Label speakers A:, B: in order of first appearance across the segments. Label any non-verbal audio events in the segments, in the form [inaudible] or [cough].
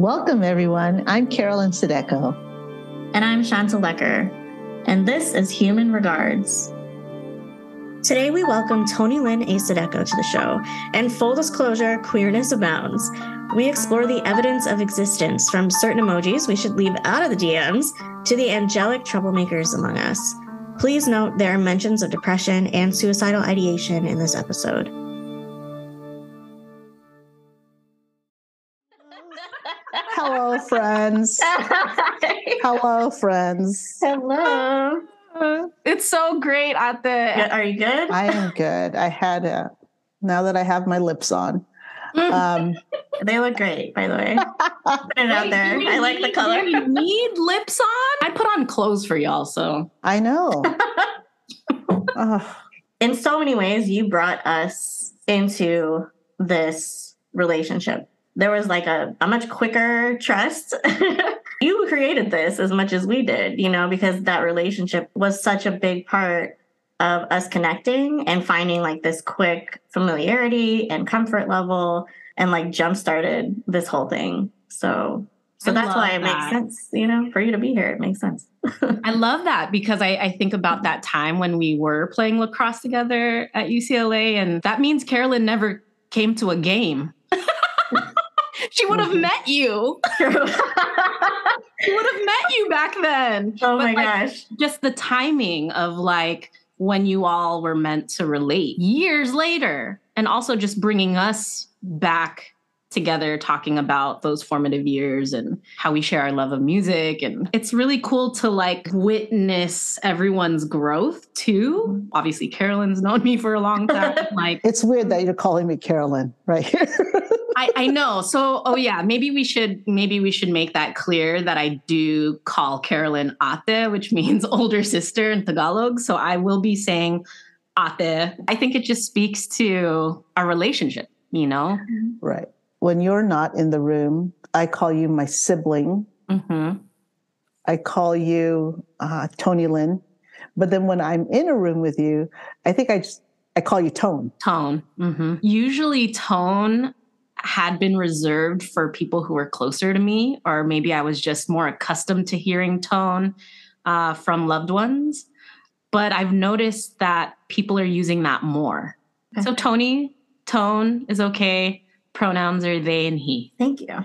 A: Welcome, everyone. I'm Carolyn Sideco.
B: And I'm Shanta Lecker. And this is Human Regards. Today, we welcome Tonilyn A. Sideco to the show. And full disclosure, queerness abounds. We explore the evidence of existence from certain emojis we should leave out of the DMs to the angelic troublemakers among us. Please note there are mentions of depression and suicidal ideation in this episode.
A: Friends. [laughs] Hello, friends.
B: Hello.
C: It's so great at the.
B: Are you good?
A: I am good. I had a, now that I have my lips on. Um, [laughs]
B: they look great, by the way. [laughs] Put it out there. I like the color.
C: You need lips on? I put on clothes for y'all, so.
A: I know. Ugh.
B: In so many ways, you brought us into this relationship. There was like a, a much quicker trust. [laughs] you created this as much as we did, you know, because that relationship was such a big part of us connecting and finding like this quick familiarity and comfort level and like jump started this whole thing. So so
C: I
B: that's why it makes sense, you know, for you to be here. It makes sense. [laughs]
C: I love that because I, I think about that time when we were playing lacrosse together at UCLA, and that means Carolyn never came to a game. She would have
A: Mhm.
C: met you. [laughs] She would have met you back then.
B: oh
C: But,
B: my
C: like,
B: gosh.
C: just the timing of like when you all were meant to relate years later and also just bringing us back together talking about those formative years and how we share our love of music and it's really cool to like witness everyone's growth too obviously carolyn's known me for a long time [laughs] like
A: It's weird that you're calling me Carolyn right here. [laughs]
C: I, I know. So, oh yeah, maybe we should maybe we should make that clear that I do call Carolyn Ate, which means [laughs] older sister in Tagalog. So I will be saying Ate. I think it just speaks to our relationship, you know.
A: right. When you're not in the room, I call you my sibling.
C: hmm
A: I call you uh, Tonilyn. But then when I'm in a room with you, I think I just I call you Tone.
C: Tone. hmm Usually, tone had been reserved for people who were closer to me, or maybe I was just more accustomed to hearing tone uh, from loved ones. But I've noticed that people are using that more. So, Tony, tone is okay. Pronouns are they and he.
B: Thank you.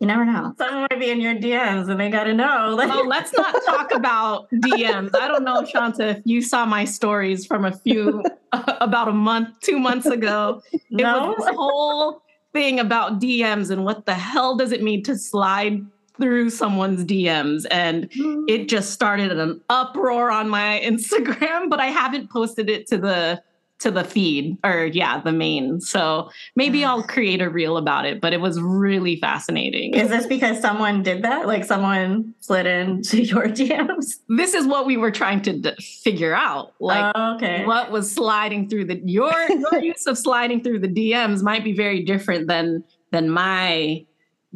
B: You never know. Someone might be in your DMs and they got to know. [laughs] Like,
C: Oh, let's not talk about DMs. I don't know, Shanta, if you saw my stories from a few, [laughs] about a month, two months ago. It
B: no.
C: was this whole thing about DMs and what the hell does it mean to slide through someone's DMs. And mm. it just started an uproar on my [laughs] Instagram, but I haven't posted it to the to the feed or yeah, the main. So maybe I'll create a reel about it, but it was really fascinating.
B: Is this because someone did that? Like someone slid into [laughs] your DMs?
C: This is what we were trying to d- figure out. Like
B: oh, okay.
C: what was sliding through the your your [laughs] use of sliding through the DMs might be very different than than my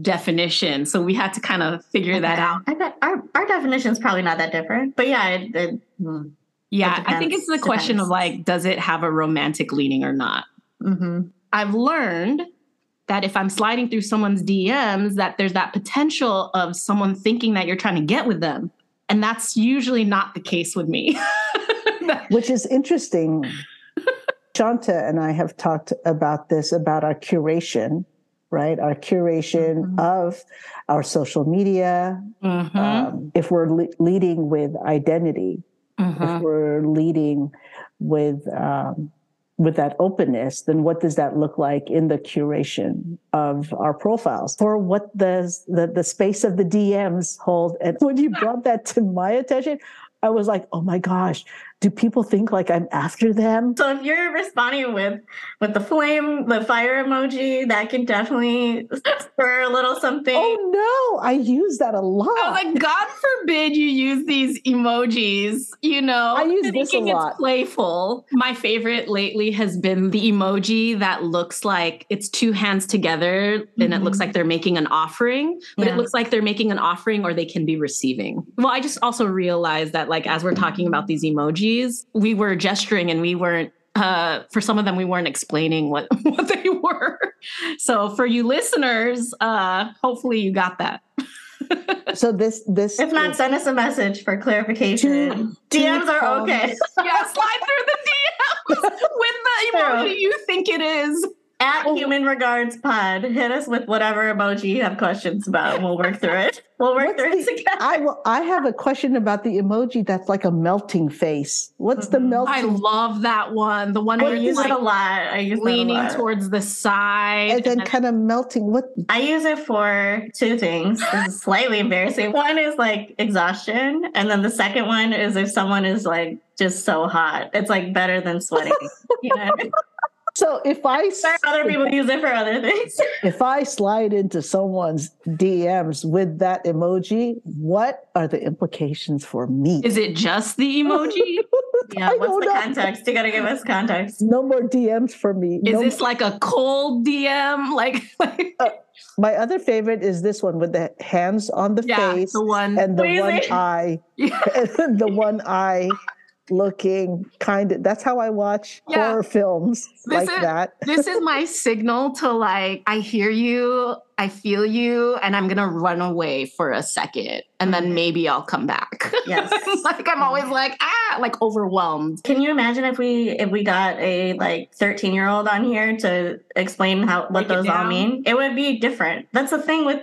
C: definition. So we had to kind of figure that out.
B: I bet our, our definition is probably not that different. But yeah, it, it, mm,
C: Yeah, I think it's the question of like, does it have a romantic leaning or not?
B: mhm.
C: I've learned that if I'm sliding through someone's DMs, that there's that potential of someone thinking that you're trying to get with them. And that's usually not the case with me. [laughs]
A: which is interesting. Shanta and I have talked about this about our curation, right? Our curation
B: Mhm.
A: of our social media.
C: Mhm,
A: Um, if we're le- leading with identity,
C: mhm.
A: if we're leading with um, with that openness, then what does that look like in the curation of our profiles, or what does the the space of the DMs hold? And [laughs] when you brought that to my attention, I was like, oh my gosh, do people think like I'm after them?
B: So if you're responding with with the flame, the fire emoji, that can definitely spur a little something.
A: Oh no, I use that a lot.
C: I was like, God forbid you use these emojis, you know?
A: I use this a lot.
C: It's playful. My favorite lately has been the emoji that looks like it's two hands together and it looks
B: Mhm.
C: like they're making an offering, but
B: Yeah.
C: it looks like they're making an offering or they can be receiving. Well, I just also realized that, like, as we're talking about these emojis, we were gesturing and we weren't uh, for some of them, we weren't explaining what, [laughs] what they were. So for you listeners, uh, hopefully you got that.
A: So this this
B: If not, send us a message for clarification.
A: Two-
B: DMs
A: two
B: are okay. [laughs]
C: yeah, slide through the DMs [laughs] with the emoji you think it is.
B: At Human Regards Pod, hit us with whatever emoji you have questions about, and we'll work through it. We'll work
A: What's
B: through it
A: the-
B: together.
A: I will, I have a question about the emoji that's like a melting face. What's the
B: Mhm.
A: melting?
C: I love that one. The one
B: I
C: where
B: use
C: you're
B: it a lot. I use
C: leaning
B: it a lot.
C: towards the side.
A: and then
C: and
A: kind of melting. What?
B: I use it for two things. This is slightly embarrassing. One is like exhaustion, and then the second one is if someone is like just so hot. It's like better than sweating. [laughs] You know,
A: So if I
B: other people use it for other things. [laughs]
A: if I slide into someone's DMs with that emoji, what are the implications for me?
C: is it just the emoji? [laughs]
B: Yeah,
A: I
B: what's the
A: know.
B: context? You got to give us context.
A: No more DMs for me.
C: Is
A: No-
C: this like a cold DM? [laughs] Like, like uh,
A: my other favorite is this one with the hands on the
C: yeah,
A: face
C: the one.
A: and the one
B: Squeezing.
A: eye,
C: Yeah.
A: the one eye looking kind of. That's how I watch
C: Yeah.
A: horror films
C: This
A: like
C: is-
A: that.
C: this is my [laughs] signal to like, I hear you, I feel you, and I'm gonna run away for a second, and then maybe I'll come back.
B: Yes. [laughs]
C: like I'm always like ah, like overwhelmed.
B: Can you imagine if we if we got a like 13 year old on here to explain how what
C: Break
B: those all mean? It would be different. That's the thing with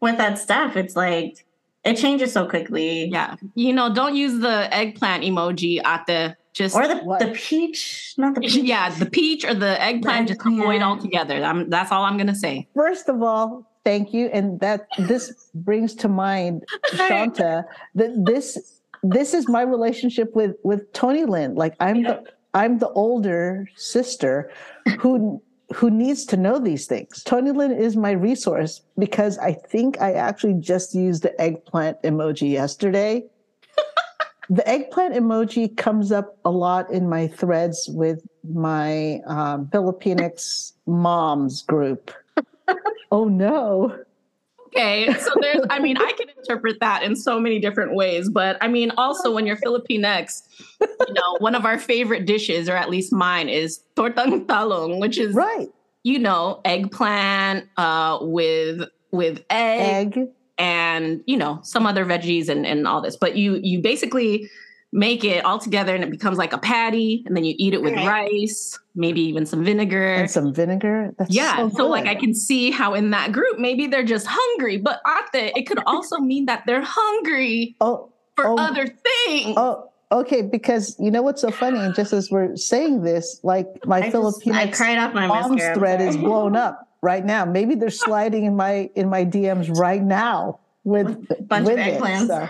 B: with that stuff. It's like it changes so quickly.
C: Yeah, you know, don't use the eggplant emoji at the just.
B: Or the
A: What?
B: the peach, not the peach.
C: yeah, the peach or the eggplant, just avoid
B: eggplant.
C: altogether. I'm, that's all I'm gonna say.
A: First of all, thank you, and that this brings to mind, Shanta, that this this is my relationship with with Tonilyn. Like I'm the I'm the older sister who who needs to know these things. Tonilyn is my resource because I think I actually just used the eggplant emoji yesterday. [laughs] the eggplant emoji comes up a lot in my threads with my um, Filipinx moms group. [laughs] oh no.
C: Okay, so there's, I mean, I can interpret that in so many different ways, but I mean, also when you're Filipinx, you know, one of our favorite dishes, or at least mine, is tortang talong, which is
A: Right.
C: you know eggplant uh, with with egg,
A: Egg.
C: and you know some other veggies and and all this. But you you basically make it all together and it becomes like a patty, and then you eat it with
B: Right.
C: rice, maybe even some vinegar.
A: and some vinegar. That's
C: Yeah.
A: so,
C: So, like. I can see how in that group, maybe they're just hungry, but ate, it could also [laughs] mean that they're hungry
A: oh
C: for
A: Oh.
C: other things.
A: oh okay because you know what's so funny and just as we're saying this like my
B: I, just, I
A: Filipino
B: cried off my
A: mom's
B: mascara.
A: thread is [laughs] blown up right now. Maybe they're sliding in my in my DMs right now with
B: With a bunch
A: with it.
B: eggplants.
A: So,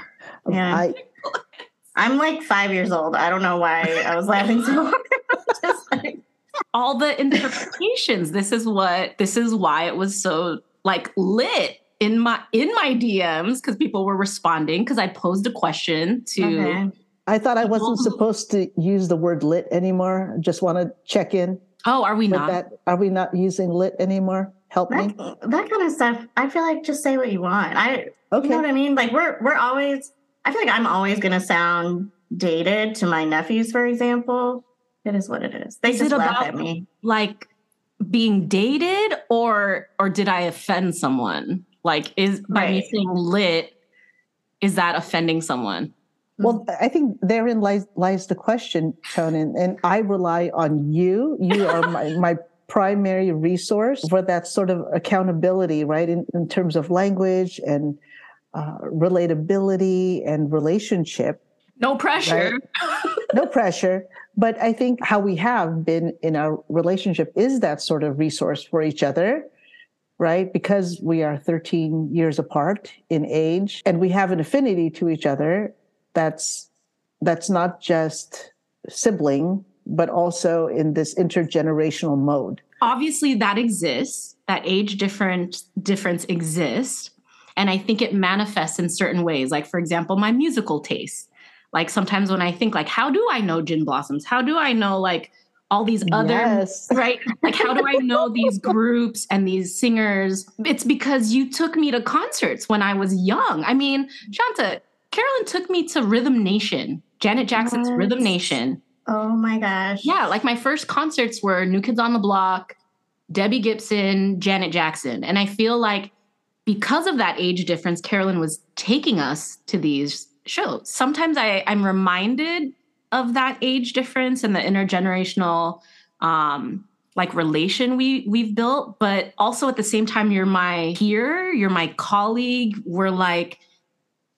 B: Yeah.
A: I,
B: I'm like five years old. I don't know why I was laughing so hard. [laughs] Just like,
C: All the interpretations. this is what this is why it was so like lit in my in my DMs because people were responding because I posed a question to
B: okay.
A: I thought I wasn't supposed to use the word lit anymore. Just want to check in
C: Oh, are we not?
A: that. Are we not using lit anymore? Help me.
B: that, that kind of stuff. I feel like just say what you want. I
A: Okay.
B: You know what I mean? Like we're we're always I feel like I'm always gonna sound dated to my nephews, for example. It is what it is. They
C: Is
B: just
C: it
B: laugh
C: about-
B: at me.
C: like being dated or or did I offend someone? Like is by me saying lit, is that offending someone?
A: Well, I think therein lies, lies the question, Chonin, and I rely on you. You are my, [laughs] my primary resource for that sort of accountability, right? In, in terms of language and uh, relatability and relationship.
C: No pressure.
A: No pressure. But I think how we have been in our relationship is that sort of resource for each other, right? Because we are 13 years apart in age and we have an affinity to each other that's that's not just sibling but also in this intergenerational mode
C: Obviously that exists. That age different difference exists. And I think it manifests in certain ways. Like for example, my musical taste. Like sometimes when I think like how do I know Gin Blossoms? How do I know like all these other
A: yes [laughs]
C: right? Like, how do I know these groups and these singers? It's because you took me to concerts when I was young. I mean, Shanta, Carolyn took me to Rhythm Nation, Janet Jackson's? Rhythm Nation.
B: Oh my gosh.
C: Yeah, like my first concerts were New Kids on the Block, Debbie Gibson, Janet Jackson. And I feel like because of that age difference, Carolyn was taking us to these shows. Sometimes I, I'm reminded of that age difference and the intergenerational um, like relation we we've built, but also at the same time, you're my peer, you're my colleague. We're like,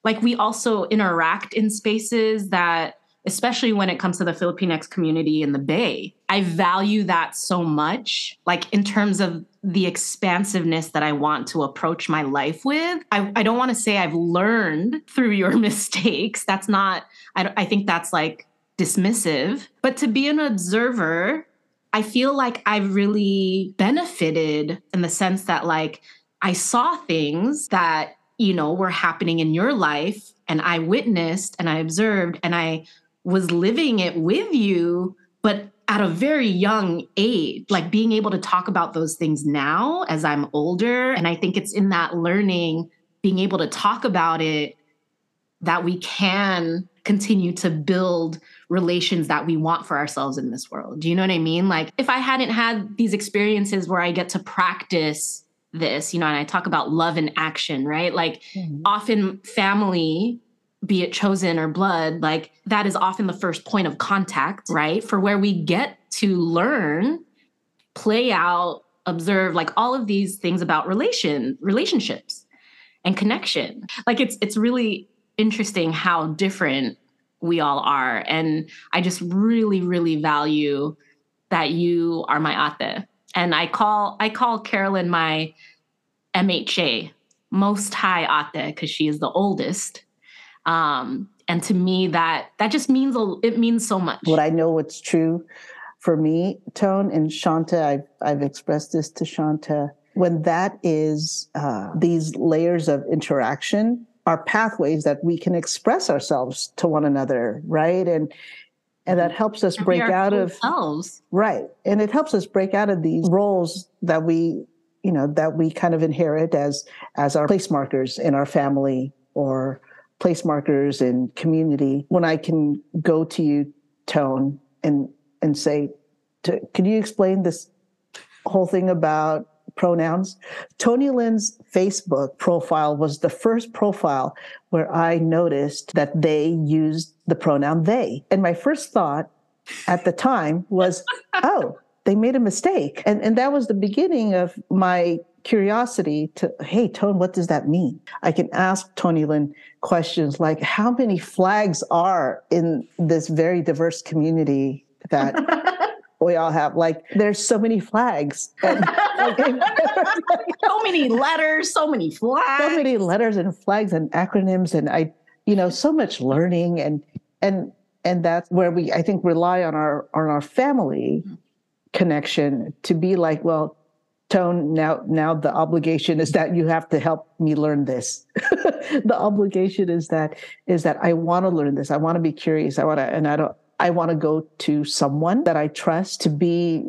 C: like we also interact in spaces that especially when it comes to the Filipinx community in the Bay. I value that so much, like in terms of the expansiveness that I want to approach my life with. I, I don't want to say I've learned through your [laughs] mistakes. That's not, I, I think that's like dismissive. But to be an observer, I feel like I've really benefited in the sense that, like, I saw things that, you know, were happening in your life and I witnessed and I observed and I was living it with you, but at a very young age, like being able to talk about those things now as I'm older. And I think it's in that learning, being able to talk about it, that we can continue to build relations that we want for ourselves in this world. Do you know what I mean? Like, if I hadn't had these experiences where I get to practice this, you know, and I talk about love and action, right? Like, mm-hmm. often family be it chosen or blood, like that is often the first point of contact, right? For where we get to learn, play out, observe, like all of these things about relation, relationships and connection. Like it's it's really interesting how different we all are. And I just really, really value that you are my ate. And I call I call Carolyn my MHA, most high ate, because she is the oldest um, and to me, that that just means a, it means so much.
A: What I know what's true for me, Tone and Shanta, I've I've expressed this to Shanta. When that is uh, these layers of interaction are pathways that we can express ourselves to one another, right? And and that helps us break out of
C: selves.
A: right and it helps us break out of these roles that we you know that we kind of inherit as as our place markers in our family or place markers and community when I can go to you, Tone, and and say, to, can you explain this whole thing about pronouns? Tonilyn's Facebook profile was the first profile where I noticed that they used the pronoun they. And my first thought at the time was, [laughs] oh, they made a mistake. And, and that was the beginning of my curiosity to, hey, Tone, what does that mean? I can ask Tonilyn questions like, how many flags are in this very diverse community that [laughs] we all have? Like, there's so many flags. [laughs] And, [laughs]
C: so many letters, so many flags.
A: So many letters and flags and acronyms. And I, you know, so much learning and, and, and that's where we, I think, rely on our, on our family mm-hmm. connection to be like, well, tone now now the obligation is that you have to help me learn this. [laughs] The obligation is that is that i want to learn this. I want to be curious. I want to and i don't i want to go to someone that i trust to be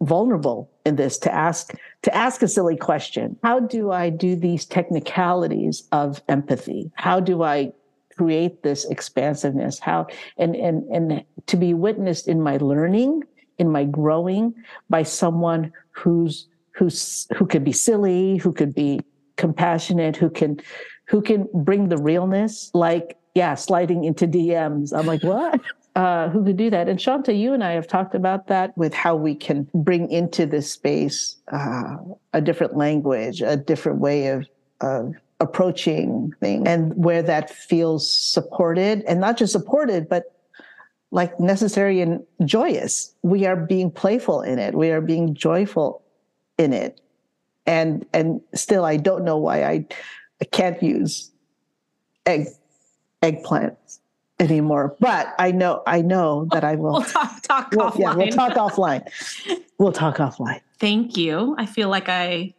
A: vulnerable in this to ask to ask a silly question. How do i do these technicalities of empathy? How do i create this expansiveness? How and and and to be witnessed in my learning in my growing by someone who's who's who could be silly, who could be compassionate, who can who can bring the realness, like yeah, sliding into DMs. I'm like, what? [laughs] Uh, who could do that? And Shanta, you and I have talked about that with how we can bring into this space uh, a different language, a different way of, of approaching things, and where that feels supported, and not just supported, but like necessary and joyous. We are being playful in it. We are being joyful in it. And and still I don't know why I, I can't use egg eggplants anymore. But I know I know that I will
C: we'll talk talk
A: we'll,
C: offline.
A: Yeah, we'll talk offline. We'll talk offline.
C: Thank you. I feel like I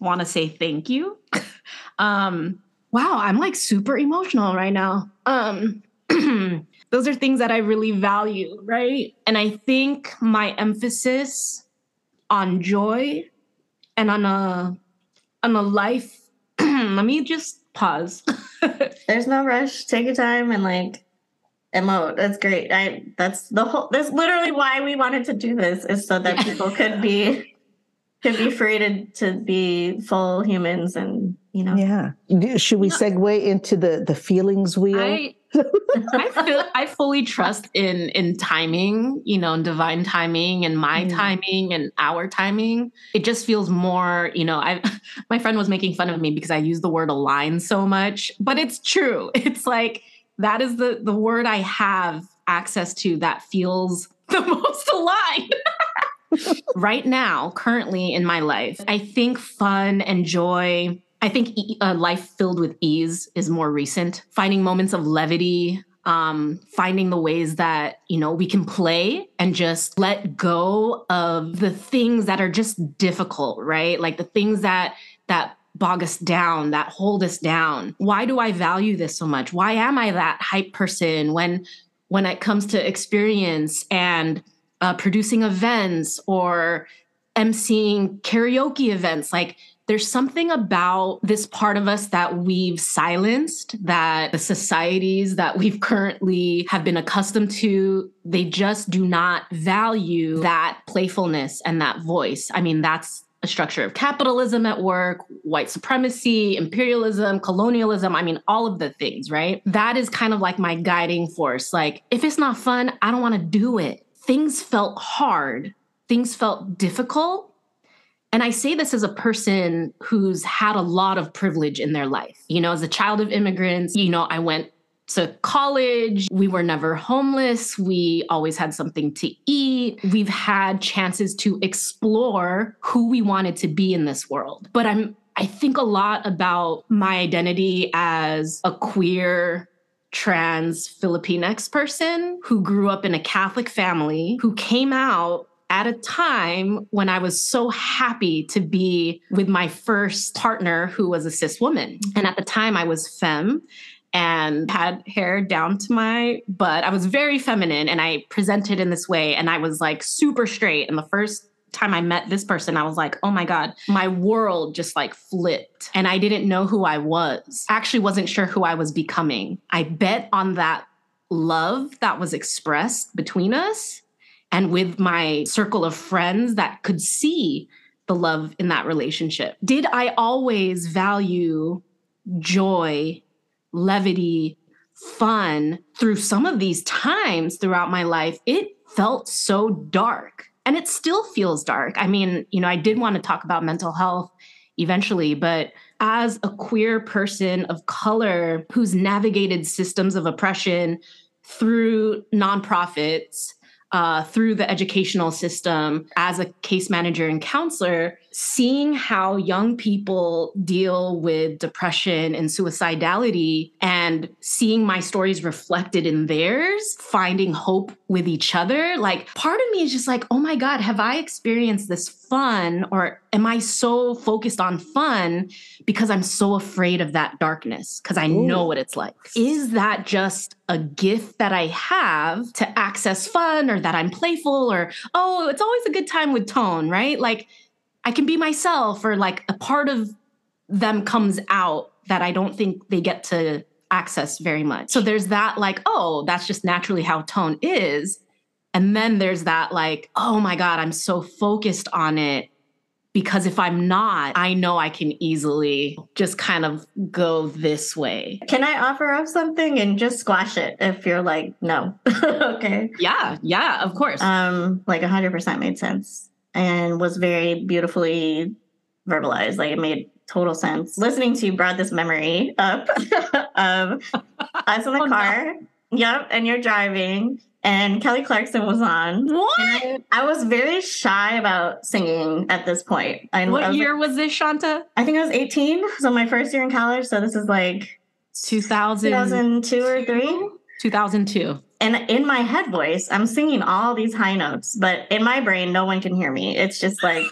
C: want to say thank you. [laughs] um wow, I'm like super emotional right now. Um [clears throat] those are things that I really value, right? And I think my emphasis on joy and on a on a life [clears throat] let me just pause [laughs]
B: there's no rush take your time and like emote. That's great. I that's the whole that's literally why we wanted to do this is so that people could be could be free to to be full humans and you know
A: Yeah. Should we segue into the the feelings wheel?
C: I I feel [laughs] I fully trust in in timing, you know, divine timing and my
A: Mm.
C: timing and our timing. It just feels more, you know, I [laughs] my friend was making fun of me because I use the word align so much, but it's true. [laughs] It's like that is the the word I have access to that feels the most aligned. right now, currently in my life, I think fun and joy. I think a life filled with ease is more recent. Finding moments of levity, um, finding the ways that you know we can play and just let go of the things that are just difficult, right? Like the things that that bog us down, that hold us down. Why do I value this so much? Why am I that hype person when when it comes to experience and uh, producing events or emceeing karaoke events. Like there's something about this part of us that we've silenced that the societies that we've currently have been accustomed to they just do not value that playfulness and that voice. I mean that's a structure of capitalism at work white supremacy imperialism colonialism i mean all of the things right? That is kind of like my guiding force. Like if it's not fun i don't want to do it. Things felt hard. Things felt difficult and I say this as a person who's had a lot of privilege in their life. You know, as a child of immigrants, you know, I went to college. We were never homeless. We always had something to eat. We've had chances to explore who we wanted to be in this world. But I'm I think a lot about my identity as a queer trans Filipinx person who grew up in a Catholic family, who came out at a time when I was so happy to be with my first partner who was a cis woman. Mm-hmm. And at the time, I was femme and had hair down to my butt. I was very feminine and I presented in this way and I was like super straight. And the first time I met this person, I was like, oh my God, my world just like flipped. And I didn't know who I was. Actually, wasn't sure who I was becoming. I bet on that love that was expressed between us and with my circle of friends that could see the love in that relationship. Did I always value joy, levity, fun through some of these times throughout my life? It felt so dark and it still feels dark. I mean, you know, I did want to talk about mental health eventually, but as a queer person of color who's navigated systems of oppression through nonprofits, uh, through the educational system as a case manager and counselor, seeing how young people deal with depression and suicidality and seeing my stories reflected in theirs, finding hope with each other. Like, part of me is just like, oh my God, have I experienced this fun? Or am I so focused on fun because I'm so afraid of that darkness? Because I know what it's like. Is that just a gift that I have to access fun or that I'm playful or, oh, it's always a good time with tone, right? Like I can be myself or like a part of them comes out that I don't think they get to access very much. So there's that like, oh, that's just naturally how tone is. And then there's that like, oh my God, I'm so focused on it because if I'm not, I know I can easily just kind of go this way.
B: Can I offer up something and just squash it if you're like, no? [laughs] okay.
C: Yeah, yeah, of course.
B: Um, like 100% made sense and was very beautifully verbalized. Like it made total sense. Listening to you brought this memory up [laughs] of us in the
C: Oh, no.
B: car. Yep. And you're driving and Kelly Clarkson was on.
C: what?
B: And I, I was very shy about singing at this point. I, I
C: What
B: was-
C: year was this, Shanta?
B: I think I was 18. So my first year in college. So this is like
C: 2000,
B: 2002 or three.
C: 2002.
B: And in my head voice, I'm singing all these high notes, but in my brain, no one can hear me. It's just like,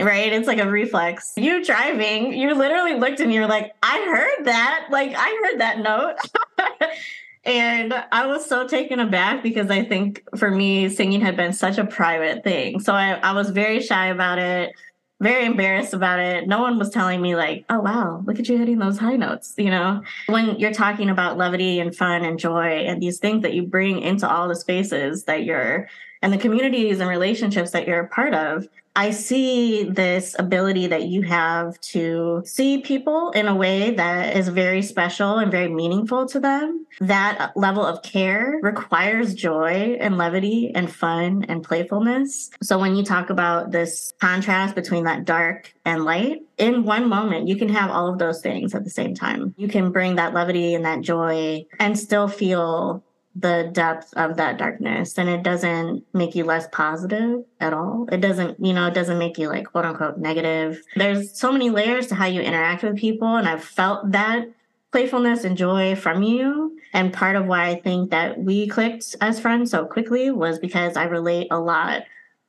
B: right? It's like a reflex. You driving, you literally looked and you're like, I heard that. Like, I heard that note. [laughs] and I was so taken aback because I think for me, singing had been such a private thing. So I, I was very shy about it. Very embarrassed about it. No one was telling me, like, oh, wow, look at you hitting those high notes. You know, when you're talking about levity and fun and joy and these things that you bring into all the spaces that you're and the communities and relationships that you're a part of, I see this ability that you have to see people in a way that is very special and very meaningful to them. That level of care requires joy and levity and fun and playfulness. So when you talk about this contrast between that dark and light, in one moment, you can have all of those things at the same time. You can bring that levity and that joy and still feel the depth of that darkness and it doesn't make you less positive at all. It doesn't, you know, it doesn't make you like quote unquote negative. There's so many layers to how you interact with people and I've felt that playfulness and joy from you. And part of why I think that we clicked as friends so quickly was because I relate a lot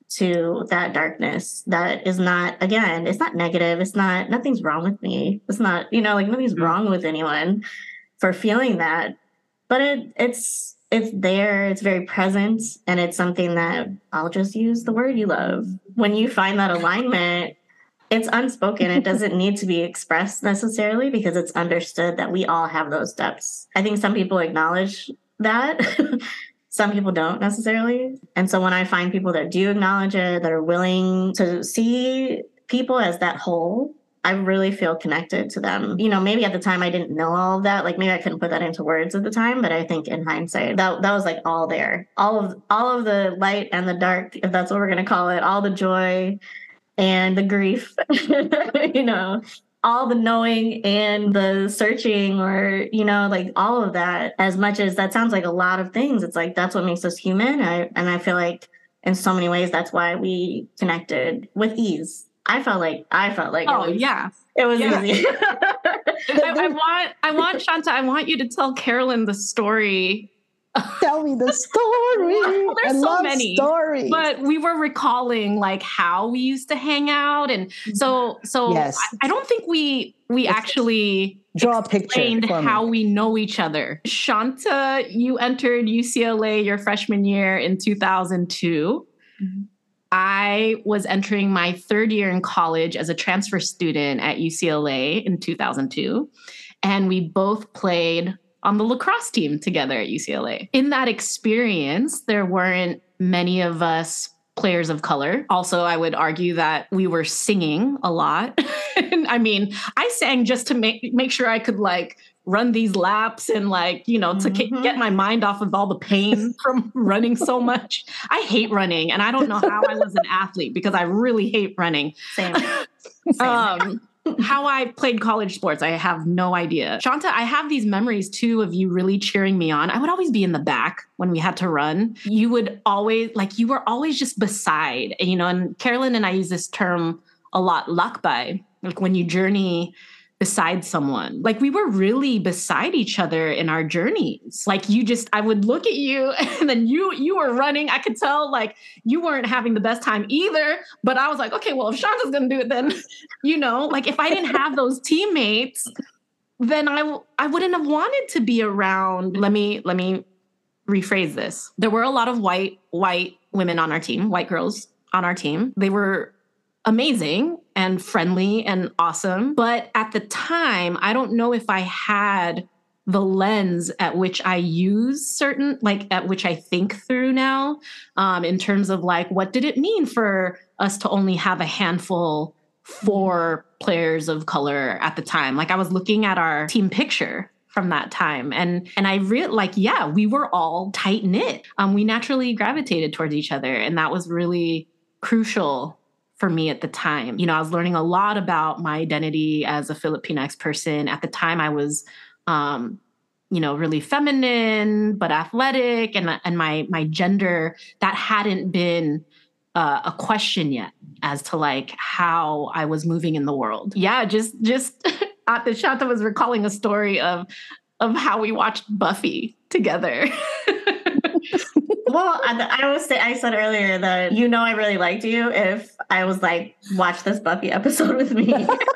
B: to that darkness that is not again it's not negative it's not nothing's wrong with me it's not you know like nothing's mm-hmm. wrong with anyone for feeling that but it it's it's there, it's very present, and it's something that I'll just use the word you love. When you find that alignment, it's unspoken. It doesn't [laughs] need to be expressed necessarily because it's understood that we all have those depths. I think some people acknowledge that. [laughs] some people don't necessarily. And so when I find people that do acknowledge it, that are willing to see people as that whole, I really feel connected to them. You know, maybe at the time I didn't know all of that. Like maybe I couldn't put that into words at the time, but I think in hindsight, that that was like all there. All of all of the light and the dark, if that's what we're gonna call it, all the joy and the grief, [laughs] you know, all the knowing and the searching or you know like all of that as much as that sounds like a lot of things it's like that's what makes us human I, and i feel like in so many ways that's why we connected with ease I felt like I felt like
C: oh it was, yeah,
B: it was
C: yeah. easy. I, I, want I want Shanta. I want you to tell Carolyn the story. [laughs]
A: Tell me the story. well, there's I so many stories,
C: but we were recalling like how we used to hang out, and so so yes. I, I don't think we we Let's actually
A: draw a picture
C: how we know each other. Shanta, you entered UCLA your freshman year in 2002. Mm-hmm. I was entering my third year in college as a transfer student at UCLA in 2002. And we both played on the lacrosse team together at UCLA. In that experience, there weren't many of us players of color. Also, I would argue that we were singing a lot. [laughs] I mean, I sang just to make make sure I could like run these laps and like you know to mm-hmm. get my mind off of all the pain [laughs] from running so much i hate running and i don't know how i was an athlete because i really hate running
B: same, [laughs] same. um
C: how I played college sports, I have no idea. Shanta, I have these memories too of you really cheering me on. I would always be in the back when we had to run. You would always, like, you were always just beside, you know, and Carolyn and I use this term a lot, lakbay, like when you journey beside someone. Like we were really beside each other in our journeys. Like you just I would look at you [laughs] and then you you were running. I could tell like you weren't having the best time either, but I was like, okay, well if Shanta's going to do it then [laughs] you know, like if I didn't have those teammates, then I I wouldn't have wanted to be around. Let me let me rephrase this. There were a lot of white white women on our team, white girls on our team. They were amazing and friendly and awesome. But at the time, I don't know if I had the lens at which I use certain, like at which I think through now, um, in terms of like, what did it mean for us to only have a handful for players of color at the time? Like I was looking at our team picture from that time and and i real like yeah we were all tight knit um we naturally gravitated towards each other and that was really crucial for me at the time. You know, I was learning a lot about my identity as a Filipinx person. At the time, I was, um, you know, really feminine but athletic, and and my my gender that hadn't been uh, a question yet as to like how I was moving in the world. Yeah, just just [laughs] at the Shanta was recalling a story of of how we watched Buffy together. [laughs]
B: well, I, was I said earlier that you know I really liked you if I was like, watch this Buffy episode with me. [laughs] that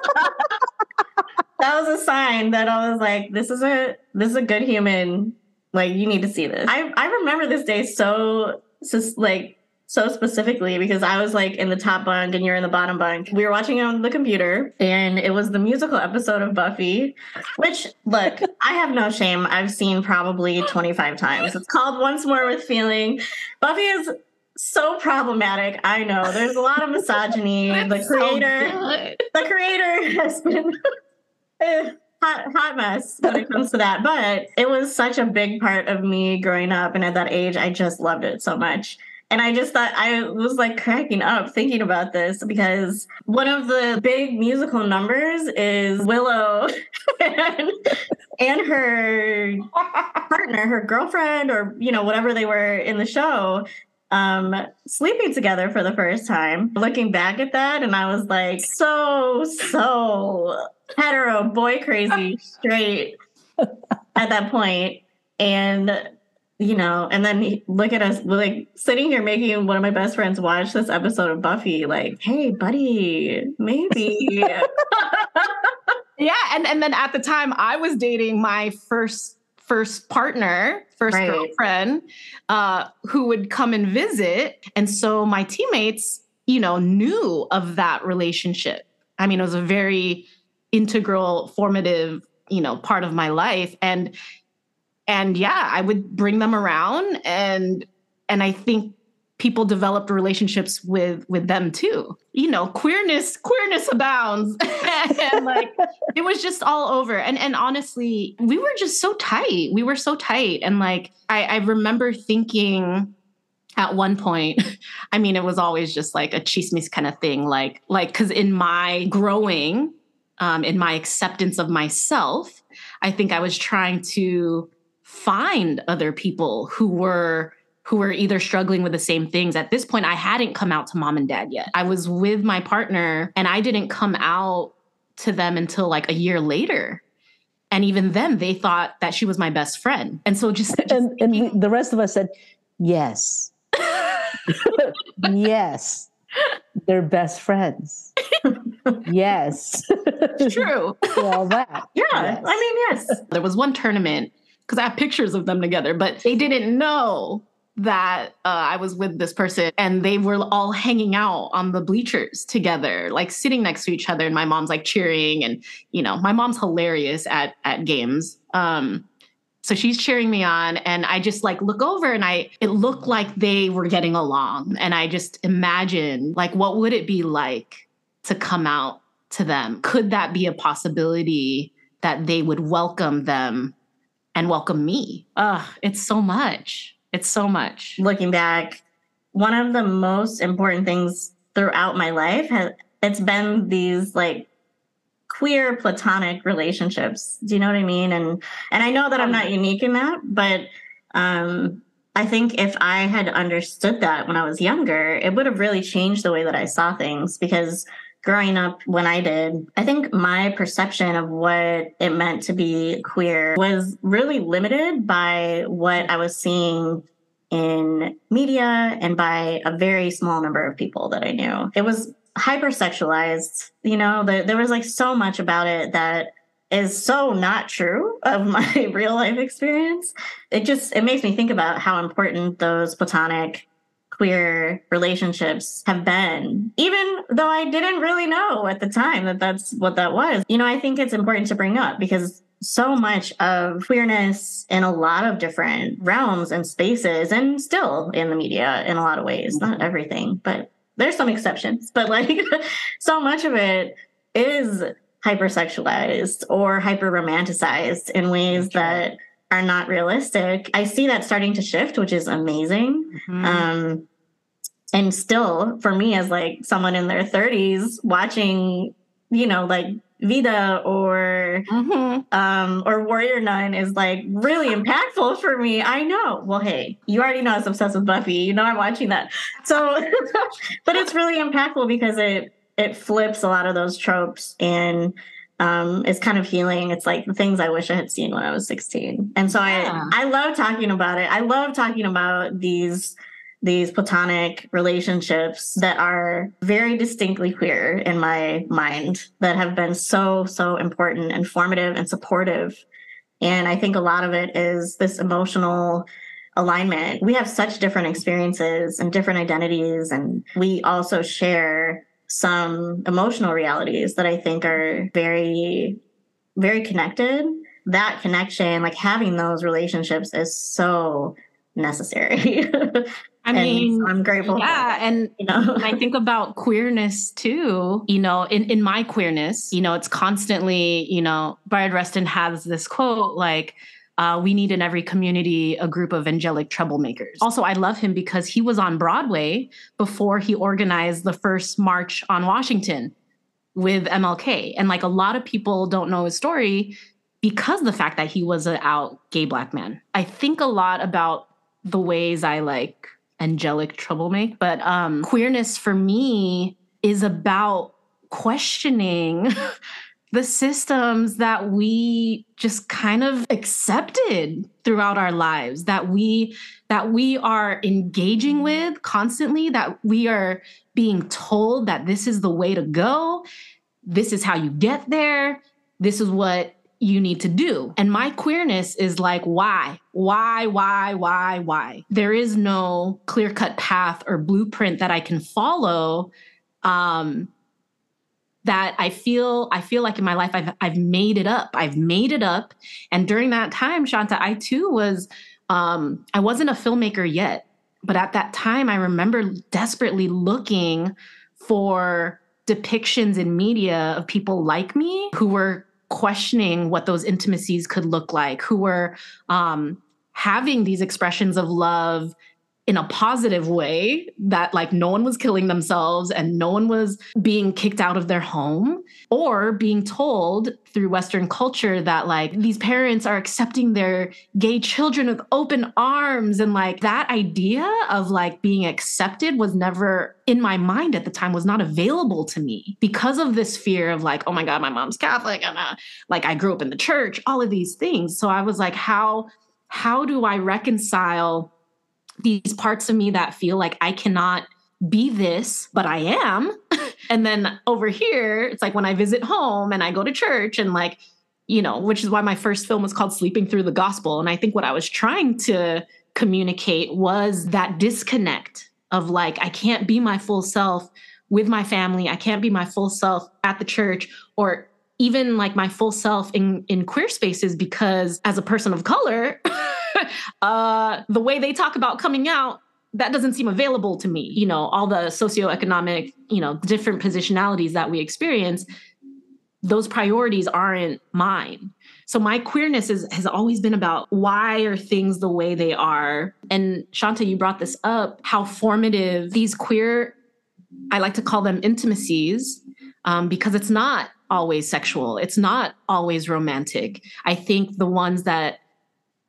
B: was a sign that I was like, this is a this is a good human. Like you need to see this. I I remember this day so just like so specifically because I was like in the top bunk and you're in the bottom bunk. We were watching it on the computer and it was the musical episode of Buffy, which look, [laughs] I have no shame. I've seen probably 25 times. It's called Once More with Feeling. Buffy is so problematic. I know there's a lot of misogyny. [laughs] the creator,
C: So
B: the creator has been [laughs] eh, hot, hot mess when it comes to that. But it was such a big part of me growing up, and at that age, I just loved it so much. And I just thought I was like cracking up thinking about this because one of the big musical numbers is Willow [laughs] and, and her partner, her girlfriend, or you know, whatever they were in the show, um, sleeping together for the first time. Looking back at that, and I was like, so, so hetero, boy crazy, [laughs] straight at that point. And you know, and then he- look at us like sitting here making one of my best friends watch this episode of Buffy, like, hey, buddy, maybe. [laughs]
C: yeah, and and then at the time I was dating my first first partner, first
B: Right.
C: girlfriend, uh, who would come and visit, and so my teammates, you know, knew of that relationship. I mean, it was a very integral, formative, you know, part of my life, and and yeah, I would bring them around, and and I think people developed relationships with with them too. You know queerness queerness abounds. [laughs] And like it was just all over. And and honestly we were just so tight. We were so tight. And like i i remember thinking at one point [laughs] i mean it was always just like a chismis kind of thing like like because in my growing um in my acceptance of myself i think i was trying to find other people who were who were either struggling with the same things. At this point, I hadn't come out to mom and dad yet. I was with my partner and I didn't come out to them until like a year later. And even then, they thought that she was my best friend. And so just, just
A: and, the rest of us said, yes. [laughs] yes. They're best friends. yes.
C: true. [laughs]
A: All that.
B: yeah,
A: Yes.
B: I mean, yes.
C: There was one tournament because I have pictures of them together, but they didn't know that uh, I was with this person and they were all hanging out on the bleachers together, like sitting next to each other. And my mom's like cheering. And, you know, my mom's hilarious at, at games. Um, so she's cheering me on and I just like look over and I it looked like they were getting along and I just imagine like what would it be like to come out to them? Could that be a possibility that they would welcome them and welcome me? Ugh, it's so much. It's so much.
B: Looking back, one of the most important things throughout my life has it's been these like queer platonic relationships. Do you know what I mean? And and I know that I'm not unique in that, but um I think if I had understood that when I was younger, it would have really changed the way that I saw things because growing up when I did, I think my perception of what it meant to be queer was really limited by what I was seeing in media and by a very small number of people that I knew. It was hypersexualized, you know, there, there was like so much about it that is so not true of my [laughs] real life experience. It just it makes me think about how important those platonic queer relationships have been even though I didn't really know at the time that that's what that was. You know, I think it's important to bring up because so much of queerness in a lot of different realms and spaces and still in the media in a lot of ways, not everything, but there's some exceptions, but like [laughs] so much of it is hypersexualized or hyper romanticized in ways that are not realistic. I see that starting to shift, which is amazing.
C: Mhm.
B: Um, and still, for me, as like someone in their 30s, watching, you know, like Vida or
C: Mhm.
B: um, or Warrior Nun is like really impactful for me. I know. Well, hey, you already know I was obsessed with Buffy. You know I'm watching that. So, [laughs] but it's really impactful because it it flips a lot of those tropes and um, it's kind of healing. It's like the things I wish I had seen when I was 16. And so
C: Yeah.
B: I I love talking about it. I love talking about these these platonic relationships that are very distinctly queer in my mind that have been so so important and formative and supportive and i think a lot of it is this emotional alignment. We have such different experiences and different identities, and we also share some emotional realities that I think are very, very connected. That connection, like having those relationships, is so necessary. [laughs]
C: I mean,
B: I'm grateful.
C: Yeah, and you know, I think about queerness too. You know, in in my queerness, you know, it's constantly, you know, Bayard Rustin has this quote like. Uh, we need in every community a group of angelic troublemakers. Also, I love him because he was on Broadway before he organized the first march on Washington with MLK. And like a lot of people don't know his story because the fact that he was an out gay black man. I think a lot about the ways I like angelic troublemaker, but um, queerness for me is about questioning [laughs] the systems that we just kind of accepted throughout our lives that we that we are engaging with constantly that we are being told that this is the way to go. This is how you get there. This is what you need to do. And my queerness is like, why? Why, why, why, why? There is no clear cut path or blueprint that I can follow. Um, that I feel I feel like in my life I've I've made it up. I've made it up. And during that time, Shanta, I too was um, I wasn't a filmmaker yet, but at that time I remember desperately looking for depictions in media of people like me who were questioning what those intimacies could look like, who were um, having these expressions of love in a positive way that like no one was killing themselves and no one was being kicked out of their home or being told through western culture that like these parents are accepting their gay children with open arms. And like that idea of like being accepted was never in my mind at the time was not available to me because of this fear of like oh my god my mom's catholic and uh, like i grew up in the church all of these things. So i was like how how do i reconcile these parts of me that feel like I cannot be this, but I am. [laughs] and then over here, it's like when I visit home and I go to church and like, you know, which is why my first film was called Sleeping Through the Gospel. And I think what I was trying to communicate was that disconnect of like, I can't be my full self with my family. I can't be my full self at the church or even like my full self in in queer spaces because as a person of color [laughs] [laughs] uh, the way they talk about coming out that doesn't seem available to me you know all the socioeconomic you know different positionalities that we experience those priorities aren't mine. So my queerness is, has always been about why are things the way they are? And shanta you brought this up how formative these queer i like to call them intimacies um, because it's not always sexual. It's not always romantic. I think the ones that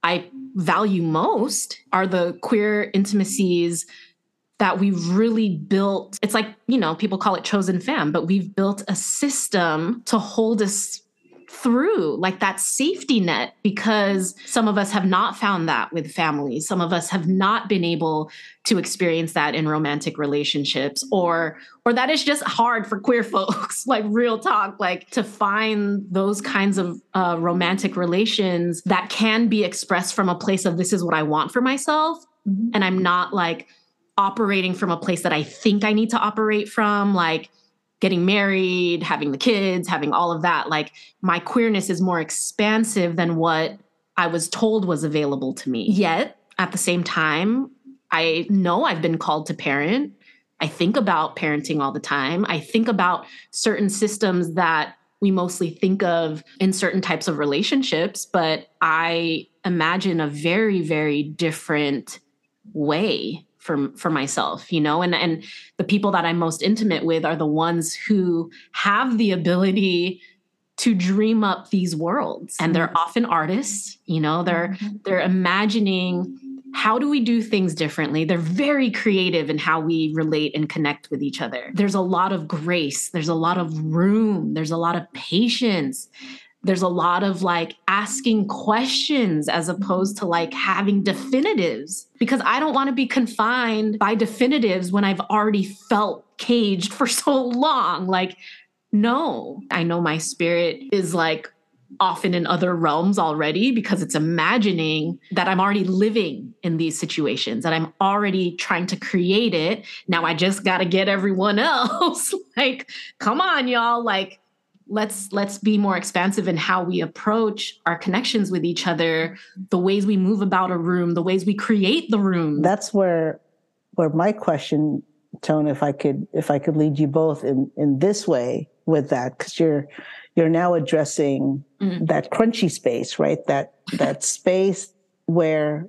C: I value most are the queer intimacies that we've really built. It's like, you know, people call it chosen fam, but we've built a system to hold us through like that safety net because some of us have not found that with families some of us have not been able to experience that in romantic relationships or or that is just hard for queer [laughs] folks like real talk like to find those kinds of uh, romantic relations that can be expressed from a place of this is what i want for myself mm-hmm. and i'm not like operating from a place that i think i need to operate from like getting married, having the kids, having all of that. Like my queerness is more expansive than what I was told was available to me. Yet at the same time, I know I've been called to parent. I think about parenting all the time. I think about certain systems that we mostly think of in certain types of relationships, but I imagine a very, very different way for for myself you know? And and the people that i'm most intimate with are the ones who have the ability to dream up these worlds. And they're mm-hmm. often artists you know? They're mm-hmm. they're imagining how do we do things differently? They're very creative in how we relate and connect with each other. There's a lot of grace. There's a lot of room. There's a lot of patience there's a lot of like asking questions as opposed to like having definitives because I don't want to be confined by definitives when I've already felt caged for [laughs] so long. Like, no, I know my spirit is like often in other realms already because it's imagining that I'm already living in these situations, that I'm already trying to create it. Now I just got to get everyone [laughs] else. like, come on, y'all. Like, let's let's be more expansive in how we approach our connections with each other the ways we move about a room the ways we create the room
A: that's where where my question tone if i could if i could lead you both in in this way with that because you're you're now addressing mm. that crunchy space right that that space where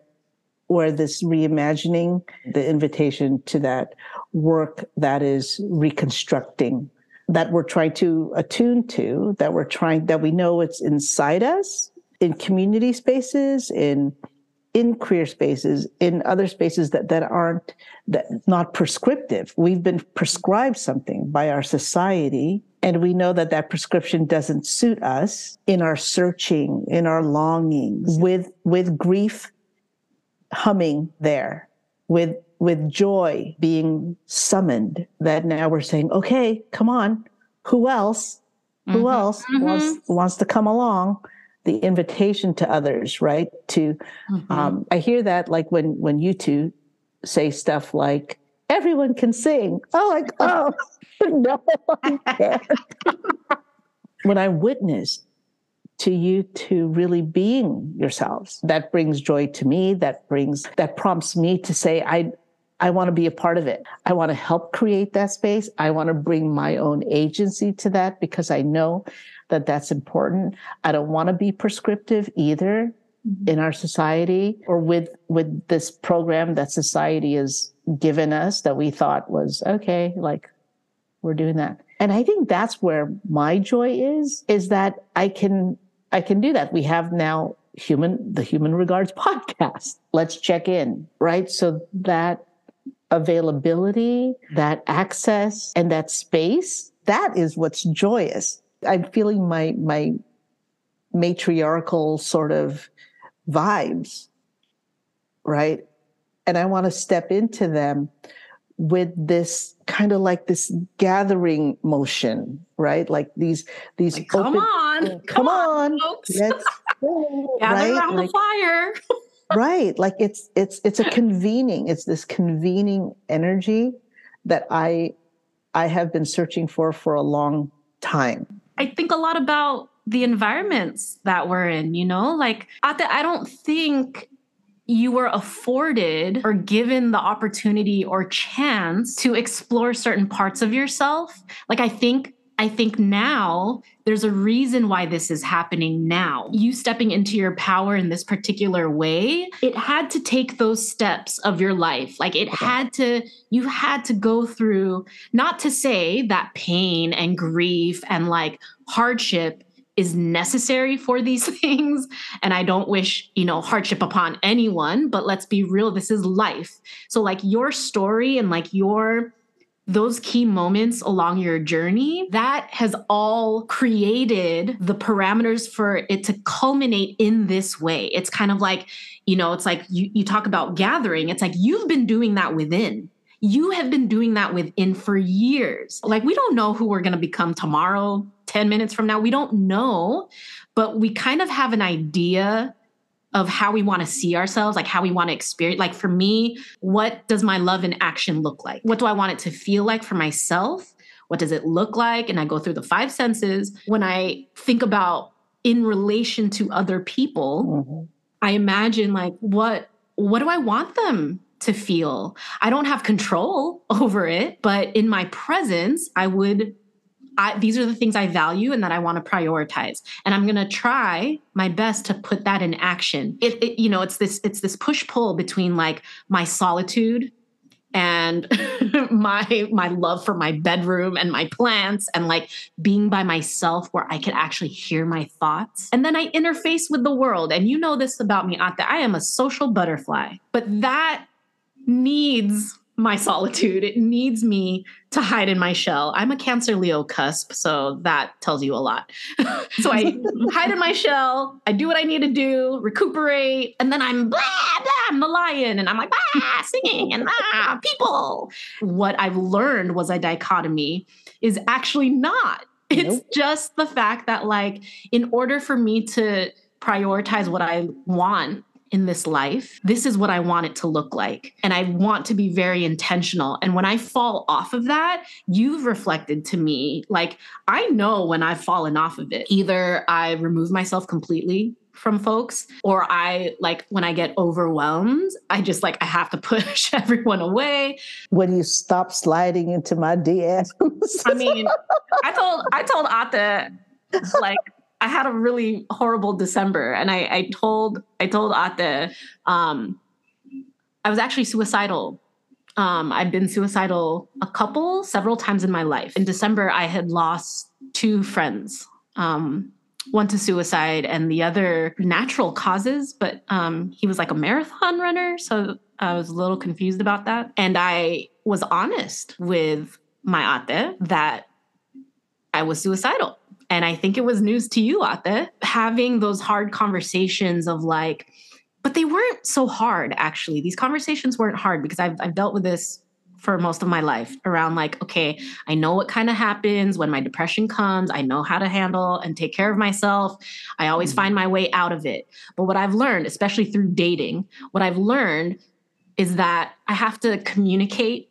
A: where this reimagining the invitation to that work that is reconstructing that we're trying to attune to, that we're trying, that we know it's inside us in community spaces, in in queer spaces, in other spaces that, that aren't that not prescriptive. We've been prescribed something by our society, and we know that that prescription doesn't suit us in our searching, in our longings, with with grief humming there, with with joy being summoned that now we're saying, okay, come on, who else? Mm-hmm. Who else mm-hmm. wants wants to come along? The invitation to others, right? To mm-hmm. um, I hear that like when when you two say stuff like everyone can sing. [laughs] Oh, like [laughs] oh no, when I witness to you to really being yourselves, that brings joy to me. That brings that prompts me to say I I want to be a part of it. I want to help create that space. I want to bring my own agency to that because I know that that's important. I don't want to be prescriptive either mm-hmm. in our society or with with this program that society has given us that we thought was okay, like we're doing that. And I think that's where my joy is is that I can I can do that. We have now human the human regards [laughs] podcast. Let's check in, right? So that availability, that access, and that space, that is what's joyous. I'm feeling my my matriarchal sort of vibes, right? And I want to step into them with this kind of like this gathering motion, right? Like these these
C: like, come open, on,
A: come, come on,
C: on let's go, [laughs] gather right? around like, the fire.
A: Right like it's it's it's a convening it's this convening energy that i i have been searching for for a long time.
C: I think a lot about the environments that we're in you know? Like i don't think you were afforded or given the opportunity or chance to explore certain parts of yourself. Like i think I think now there's a reason why this is happening now. You stepping into your power in this particular way, it had to take those steps of your life. Like it had to, you had to go through, not to say that pain and grief and like hardship is necessary for these [laughs] things and i don't wish you know hardship upon anyone but let's be real this is life so like your story and like your those key moments along your journey, that has all created the parameters for it to culminate in this way. It's kind of like, you know, it's like you, you talk about gathering, it's like you've been doing that within. You have been doing that within for years. Like, we don't know who we're going to become tomorrow, 10 minutes from now. We don't know, but we kind of have an idea of how we want to see ourselves, like how we want to experience. Like for me, what does my love in action look like? What do I want it to feel like for myself? What does it look like? And I go through the five senses. When I think about in relation to other people, mm-hmm. I imagine like what what do I want them to feel? I don't have control [laughs] over it, but in my presence, I would I, these are the things I value and that I want to prioritize. And I'm going to try my best to put that in action. It, it, you know, it's this, it's this push pull between like my solitude and [laughs] my my love for my bedroom and my plants and like being by myself where I could actually hear my thoughts. And then I interface with the world. And you know this about me, Ate. I am a social butterfly, but that needs my solitude. It needs me to hide in my shell. I'm a Cancer Leo cusp, so that tells you a lot. [laughs] so I hide in my shell, I do what I need to do, recuperate, and then I'm blah, blah, I'm the lion, and I'm like, ah, singing and ah, people. What I've learned was a dichotomy is actually not It's
A: Nope.
C: just the fact that, like, in order for me to prioritize what I want in this life, this is what I want it to look like. And I want to be very intentional. And when I fall off of that, you've reflected to me, like, I know when I've fallen off of it. Either I remove myself completely from folks or I like when I get overwhelmed, I just like I have to [laughs] push everyone away.
A: When you stop sliding into my DMs.
C: I mean, I told I told Ate like I had a really horrible December, and I, I told I told Ate um, I was actually suicidal. Um, I've been suicidal a couple, several times in my life. In December, I had lost two friends. Um, one to suicide and the other natural causes, but um, he was like a marathon runner. So I was a little confused about that. And I was honest with my ate that I was suicidal. And I think it was news to you, Ate, having those hard conversations of like, but they weren't so hard, actually. These conversations weren't hard because I've, I've dealt with this for most of my life around like, okay, I know what kind of happens when my depression comes. I know how to handle and take care of myself. I always mm-hmm. find my way out of it. But what I've learned, especially through dating, what I've learned is that I have to communicate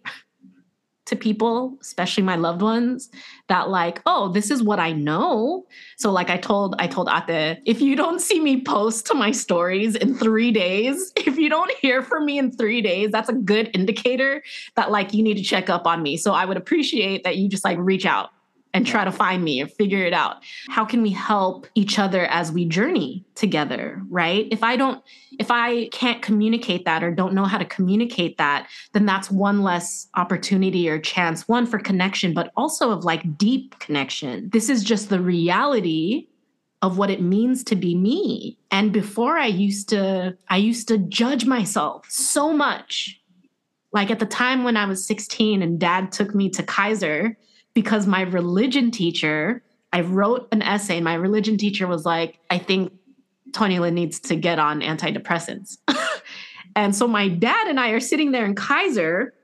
C: to people, especially my loved ones, that like, oh, this is what I know. So like I told I told Ate, if you don't see me post to my stories in 3 days, [laughs] if you don't hear from me in 3 days, that's a good indicator that like you need to check up on me. So I would appreciate that you just like reach out and try to find me or figure it out. How can we help each other as we journey together, right? If I don't if I can't communicate that or don't know how to communicate that, then that's one less opportunity or chance one for connection, but also of like deep connection. This is just the reality of what it means to be me. And before I used to I used to judge myself so much. Like at the time when I was 16 and dad took me to Kaiser because my religion teacher, I wrote an essay, and my religion teacher was like, I think Tonilyn needs to get on antidepressants. [laughs] and so my dad and I are sitting there in Kaiser.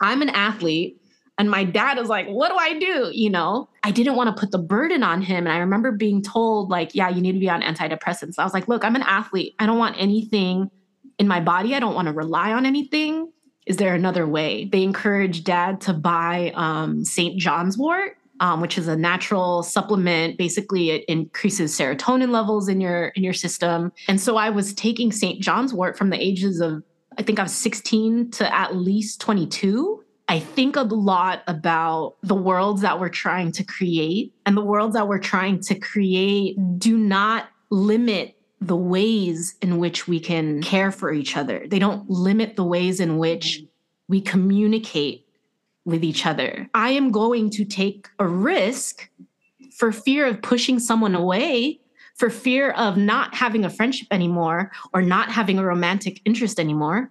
C: I'm an athlete. And my dad is like, what do I do? You know, I didn't want to put the burden on him. And I remember being told, like, yeah, you need to be on antidepressants. I was like, look, I'm an athlete. I don't want anything in my body. I don't want to rely on anything is there another way? They encourage dad to buy um, St. John's wort, um, which is a natural supplement. Basically, it increases serotonin levels in your in your system. And so I was taking St. John's wort from the ages of I think I was 16 to at least 22. I think a lot about the worlds that we're trying to create, and the worlds that we're trying to create do not limit the ways in which we can care for each other. They don't limit the ways in which mm-hmm. we communicate with each other. I am going to take a risk for fear of pushing someone away, for fear of not having a friendship anymore or not having a romantic interest anymore.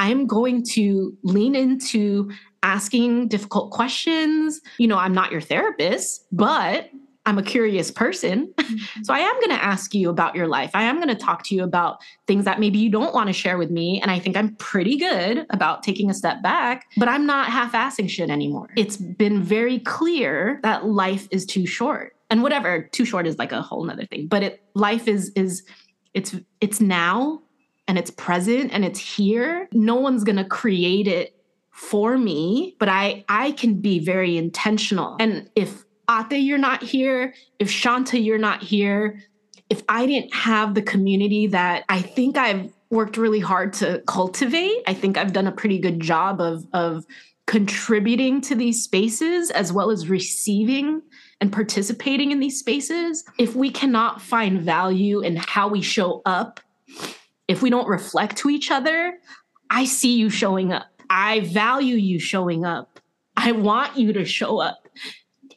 C: I'm going to lean into asking difficult questions. You know, I'm not your therapist, but I'm a curious person. [laughs] so I am going to ask you about your life. I am going to talk to you about things that maybe you don't want to share with me. And I think I'm pretty good about taking a step back, but I'm not half assing shit anymore. It's been very clear that life is too short. And whatever, too short is like a whole nother thing. But it life is is it's it's now and it's present and it's here. No one's gonna create it for me, but I I can be very intentional. And if Ate, you're not here. If Shanta, you're not here. If I didn't have the community that I think I've worked really hard to cultivate, I think I've done a pretty good job of, of contributing to these spaces as well as receiving and participating in these spaces. If we cannot find value in how we show up, if we don't reflect to each other, I see you showing up. I value you showing up. I want you to show up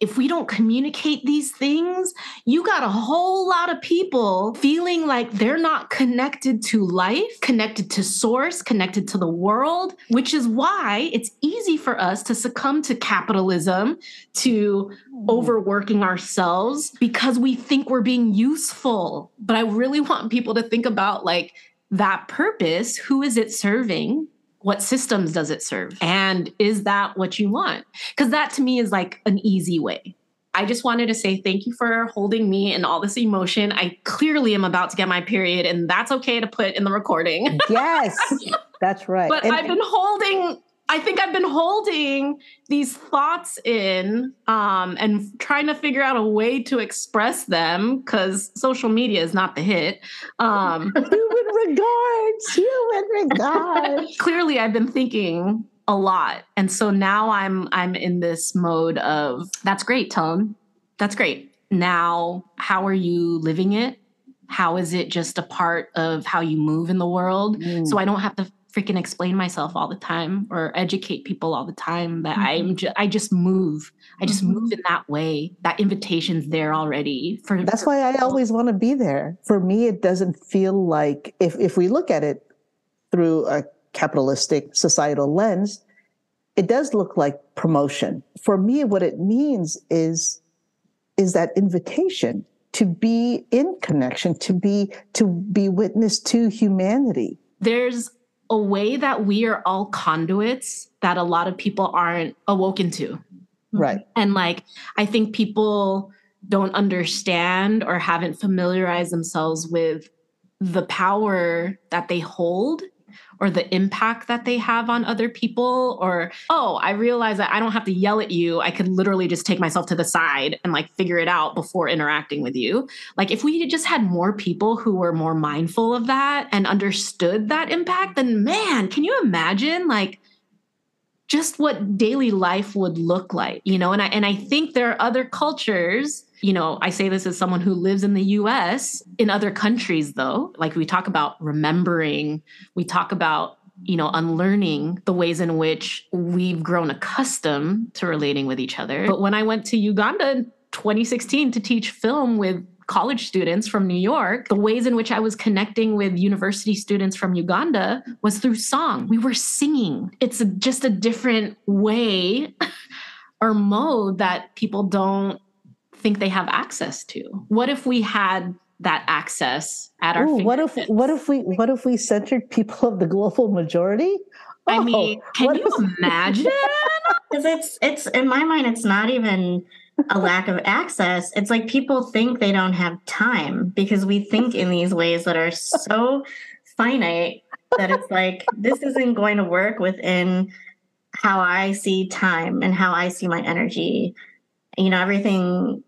C: if we don't communicate these things, you got a whole lot of people feeling like they're not connected to life, connected to source, connected to the world, which is why it's easy for us to succumb to capitalism, to mm-hmm. overworking ourselves because we think we're being useful. But I really want people to think about like that purpose. Who is it serving? What systems does it serve and is that what you want because that to me is like an easy way I just wanted to say thank you for holding me in all this emotion. I clearly am about to get my period, and that's okay to put in the recording.
A: Yes, that's right. [laughs]
C: but
A: And-
C: I've been holding. I think I've been holding these thoughts in um, and trying to figure out a way to express them because social media is not the hit. Um, [laughs]
A: human regards, human regards. [laughs]
C: clearly i've been thinking a lot and so now i'm i'm in this mode of that's great tone. That's great. Now how are you living it? How is it just a part of how you move in the world? So i don't have to freaking explain myself all the time or educate people all the time that i'm just i just move i just
B: Mhm.
C: move in that way that invitation's there already for
A: That's
C: for
A: why I always want to be there. For me, it doesn't feel like if if we look at it through a capitalistic societal lens, it does look like promotion. For me, what it means is is that invitation to be in connection, to be to be witness to humanity.
C: there's a way that we are all conduits that a lot of people aren't awoken to. Mm-hmm.
A: Right.
C: And like, I think people don't understand or haven't familiarized themselves with the power that they hold or the impact that they have on other people or oh i realize that i don't have to yell at you. I could literally just take myself to the side and like figure it out before interacting with you. Like if we just had more people who were more mindful of that and understood that impact then man can you imagine like just what daily life would look like you know? And i and i think there are other cultures you know i say this as someone who lives in the US in other countries though like we talk about remembering we talk about you know unlearning the ways in which we've grown accustomed to relating with each other but when i went to uganda in 2016 to teach film with college students from New York, the ways in which I was connecting with university students from Uganda was through song. We were singing. It's just a different way [laughs] or mode that people don't think they have access to. What if we had that access at our
A: Ooh, what if what if we what if we centered people of the global majority?
C: I
A: Oh,
C: mean, can you
A: if- [laughs]
C: imagine?
B: Because it's it's in my mind, it's not even a lack of access. It's like people think they don't have time because we think in these ways that are so finite that it's like this isn't going to work within how I see time and how I see my energy. You know, everything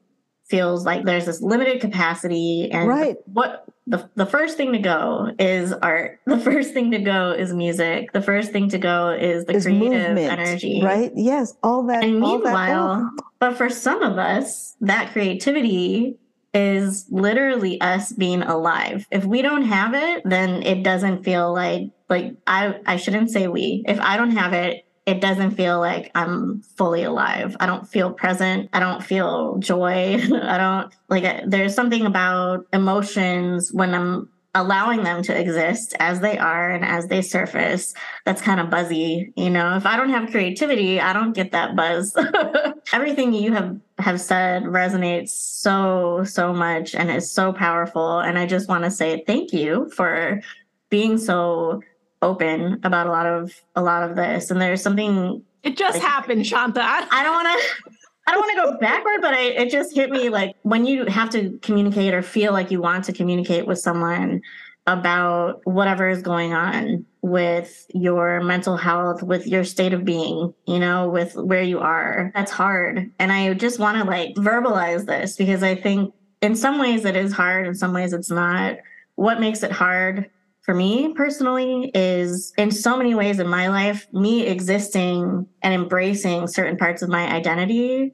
B: feels like there's this limited capacity and
A: Right.
B: what the, the first thing to go is art. [laughs] The first thing to go is music. The first thing to go is the
A: is
B: creative
A: movement,
B: energy.
A: right? Yes, all that.
B: And
A: all that-
B: meanwhile, but for some of us, that creativity is literally us being alive. If we don't have it, then it doesn't feel like like I I shouldn't say we. If I don't have it, it doesn't feel like I'm fully alive. I don't feel present. I don't feel joy. [laughs] I don't like uh, there's something about emotions when I'm allowing them to exist as they are and as they surface that's kind of buzzy you know if i don't have creativity i don't get that buzz [laughs] everything you have have said resonates so so much and is so powerful and i just want to say thank you for being so open about a lot of a lot of this and there's something
C: It just
B: Like-
C: happened, Shanta. I- [laughs]
B: I don't want to. I don't want to go backward, but I, it just hit me like when you have to communicate or feel like you want to communicate with someone about whatever is going on with your mental health, with your state of being, you know, with where you are. That's hard. And I just want to like verbalize this because I think in some ways it is hard, in some ways it's not. What makes it hard for me personally is in so many ways in my life, me existing and embracing certain parts of my identity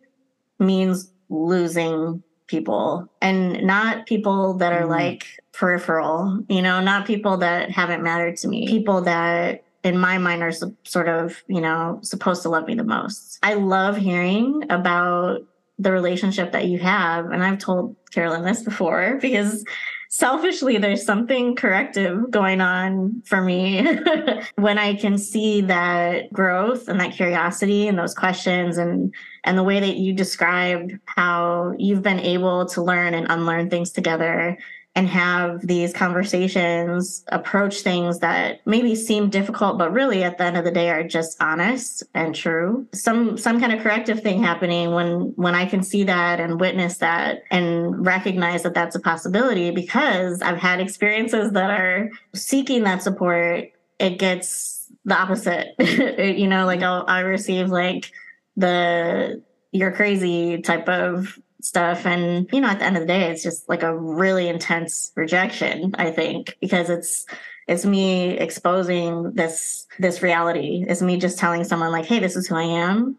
B: means losing people and not people that are
A: Mm.
B: like peripheral, you know, not people that haven't mattered to me, people that in my mind are so- sort of, you know, supposed to love me the most. I love hearing about the relationship that you have. And I've told Carolyn this before [laughs] because selfishly there's something corrective going on for me. [laughs] When i can see that growth and that curiosity and those questions and and the way that you described how you've been able to learn and unlearn things together and have these conversations, approach things that maybe seem difficult, but really at the end of the day are just honest and true. Some some kind of corrective thing happening when when I can see that and witness that and recognize that that's a possibility because I've had experiences that are seeking that support. It gets the opposite, [laughs] you know. Like I'll I receive like the you're crazy type of stuff. And, you know, at the end of the day, it's just like a really intense rejection, I think, because it's, it's me exposing this this reality. It's me just telling someone like hey this is who i am.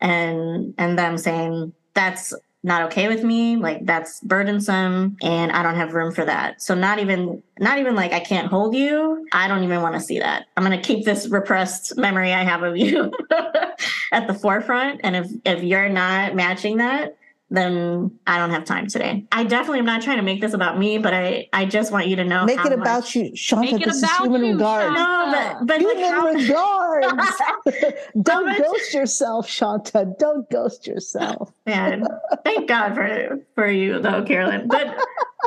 B: And and them saying that's not okay with me. Like that's burdensome and i don't have room for that. So not even not even like i can't hold you. I don't even want to see that. I'm going to keep this repressed memory i have of you [laughs] at the forefront. And if if you're not matching that then I don't have time today. I definitely am not trying to make this about me, but I, I just want you to know.
A: Make it
B: much...
A: about you, Shanta.
C: Make
A: this
C: it about
A: is human
C: you,
A: regards.
B: No, but but
A: human
B: like
A: regards. [laughs] [laughs] Don't
B: much...
A: ghost yourself, Shanta. Don't ghost yourself. [laughs]
B: Man, thank God for for you though, Carolyn. But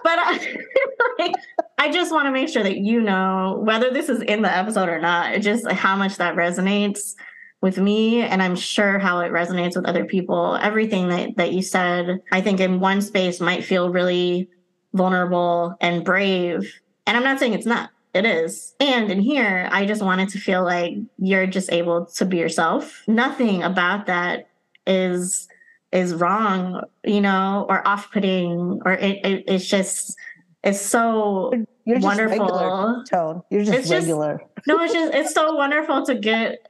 B: but I, like, I just want to make sure that you know whether this is in the episode or not. Just how much that resonates with me and i'm sure how it resonates with other people. Everything that, that you said i think in one space might feel really vulnerable and brave. And i'm not saying it's not. It is. And in here i just wanted to feel like you're just able to be yourself. Nothing about that is is wrong you know or off-putting or it, it it's just it's so
A: you're just
B: wonderful.
A: Regular, tone. You're just
B: it's
A: regular.
B: Just, no it's just it's so wonderful to get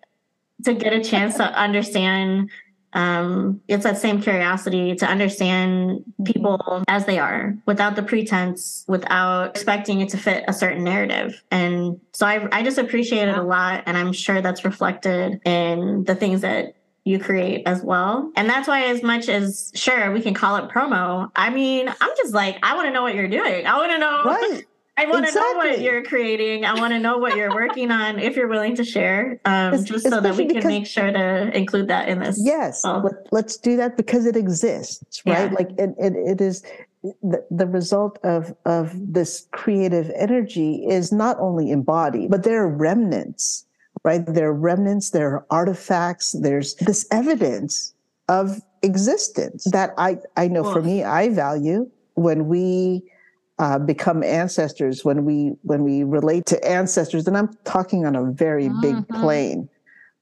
B: to get a chance to understand um, it's that same curiosity to understand people as they are without the pretense, without expecting it to fit a certain narrative. And so I, I just appreciate it a lot. And I'm sure that's reflected in the things that you create as well. And that's why, as much as sure, we can call it promo, I mean, I'm just like, I want to know what you're doing. I want to know.
A: Right.
B: I want to
A: Exactly.
B: know what you're creating. I want to know what you're working on if you're willing to share, um, just so that we can make sure to include that in this.
A: Yes,
B: well.
A: let, let's do that because it exists, right?
B: Yeah.
A: Like it, it, it is the, the result of of this creative energy is not only embodied, but there are remnants, right? There are remnants, there are artifacts, there's this evidence of existence that I I know for me I value when we uh, become ancestors when we when we relate to ancestors and i'm talking on a very big
C: Mhm.
A: plane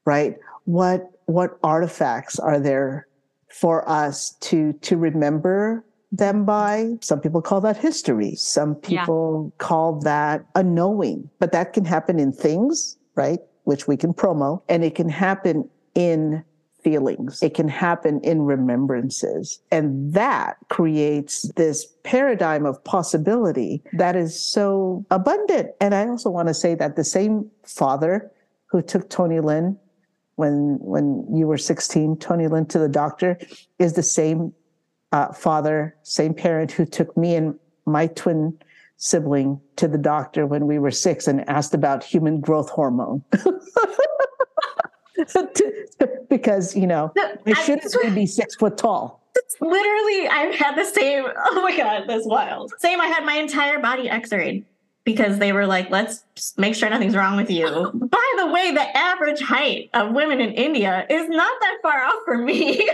A: right what what artifacts are there for us to to remember them by some people call that history some
C: Yeah.
A: people call that a knowing but that can happen in things right which we can promo and it can happen in feelings. It can happen in remembrances. And that creates this paradigm of possibility that is so abundant. And i also want to say that the same father who took Tonilyn when when you were 16 Tonilyn to the doctor is the same uh, father same parent who took me and my twin sibling to the doctor when we were six and asked about human growth hormone [laughs] [laughs] because you know
B: I-
A: shouldn't be six foot tall
B: Literally, I've had the same. [laughs] Oh my God, that's wild. Same, I had my entire body x rayed because they were like, let's make sure nothing's wrong with you. [laughs] By the way, the average height of women in India is not that far off for me.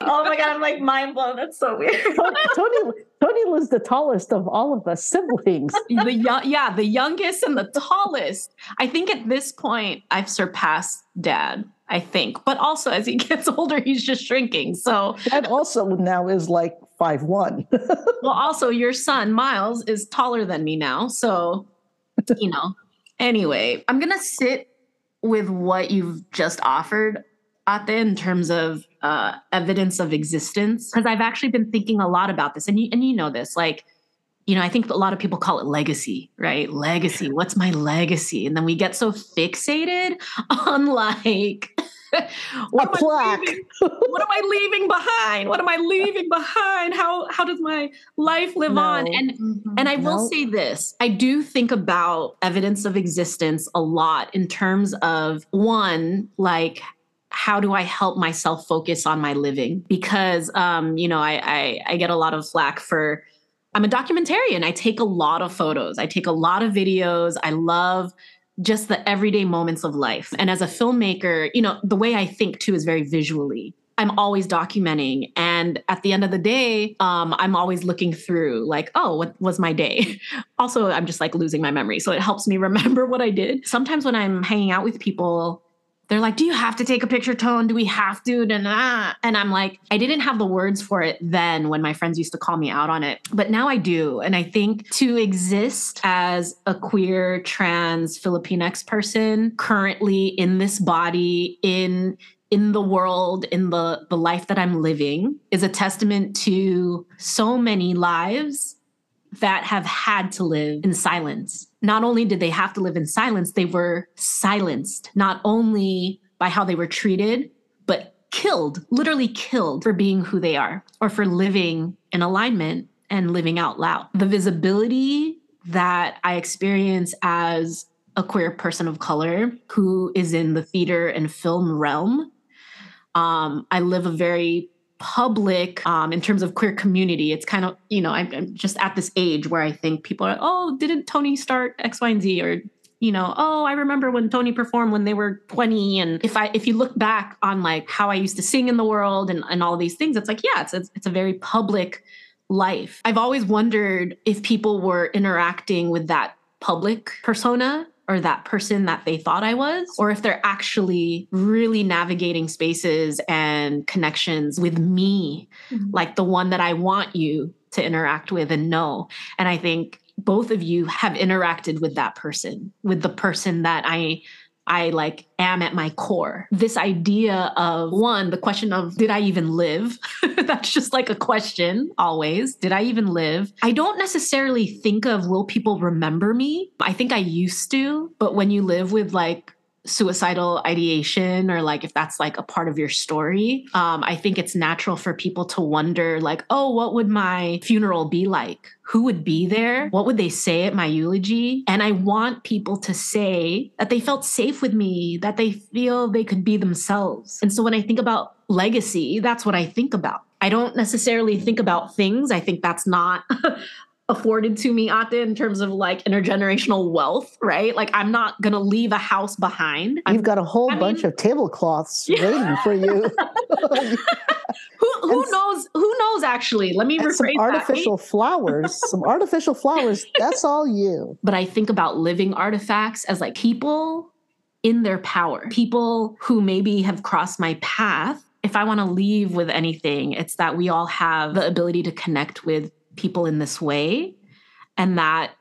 B: Oh my God, I'm like mind blown. That's so weird. [laughs]
A: tony tony was the tallest of all of us siblings [laughs]
C: the young, yeah, the youngest and the tallest. I think at this point I've surpassed dad. I think, but also as he gets [laughs] older, he's just shrinking. So,
A: that also now is like five one
C: well, also your son Miles is taller than me now. So, you know. Anyway, I'm gonna sit with what you've just offered, Ate, in terms of uh, evidence of existence, because I've actually been thinking a lot about this, and you and you know this, like. You know, I think a lot of people call it legacy, right? Legacy. What's my legacy? And then we get so fixated [laughs] on like [laughs] what am I leaving- what am I leaving behind? What am I leaving behind? How how does my life live on?
A: No.
C: And and I will
A: No.
C: say this I do think about evidence of existence a lot in terms of one, like, how do I help myself focus on my living? Because, um, you know, I, I, I get a lot of flack for I'm a documentarian. I take a lot of photos, I take a lot of videos. I love just the everyday moments of life. And as a filmmaker, you know, the way I think too is very visually. I'm always documenting. And at the end of the day, um, I'm always looking through, like, oh, what was my day? [laughs] also, I'm just like losing my memory. So it helps me [laughs] remember what I did. Sometimes when I'm hanging out with people, they're like, Do you have to take a picture, Tone? Do we have to? And, I'm like, I didn't have the words for it then when my friends used to call me out on it. But now I do. And I think to exist as a queer, trans, Filipinx person currently in this body, in in the world in the the life that i'm living is a testament to so many lives that have had to live in silence. Not only did they have to live in silence they were silenced not only by how they were treated but killed literally killed for being who they are or for living in alignment and living out loud. The visibility that i experience as a queer person of color who is in the theater and film realm um, I live a very public um, in terms of queer community. It's kind of, you know, I'm, I'm, just at this age where I think people are, oh, didn't Toni start X, Y, and Z? Or, you know, oh, I remember when Toni performed when they were 20. And if I if you look back on like how I used to sing in the world and, and all these things, it's like, yeah, it's a, it's a very public life. I've always wondered if people were interacting with that public persona or that person that they thought I was, or if they're actually really navigating spaces and connections with me, mm-hmm. like the one that I want you to interact with and know. And I think both of you have interacted with that person, with the person that I I like am at my core. This idea of one, the question of did I even live? [laughs] That's just like a question always. Did I even live? I don't necessarily think of will people remember me? I think I used to, but when you live with like suicidal ideation or like if that's like a part of your story um, i think it's natural for people to wonder like oh what would my funeral be like? Who would be there? What would they say at my eulogy? And i want people to say that they felt safe with me that they feel they could be themselves. And so when i think about legacy that's what i think about. I don't necessarily think about things. I think that's not [laughs] afforded to me Ate in terms of like intergenerational wealth, right? Like I'm not gonna leave a house behind.
D: You've got a whole I bunch mean, of tablecloths yeah. [laughs] waiting for you. [laughs]
C: who who and, knows? Who knows? Actually, let me rephrase
D: some artificial
C: that.
D: flowers. [laughs] Some artificial flowers. That's all you.
C: But I think about living artifacts as like people in their power, people who maybe have crossed my path if I want to leave with anything, it's that we all have the ability to connect with people in this way and that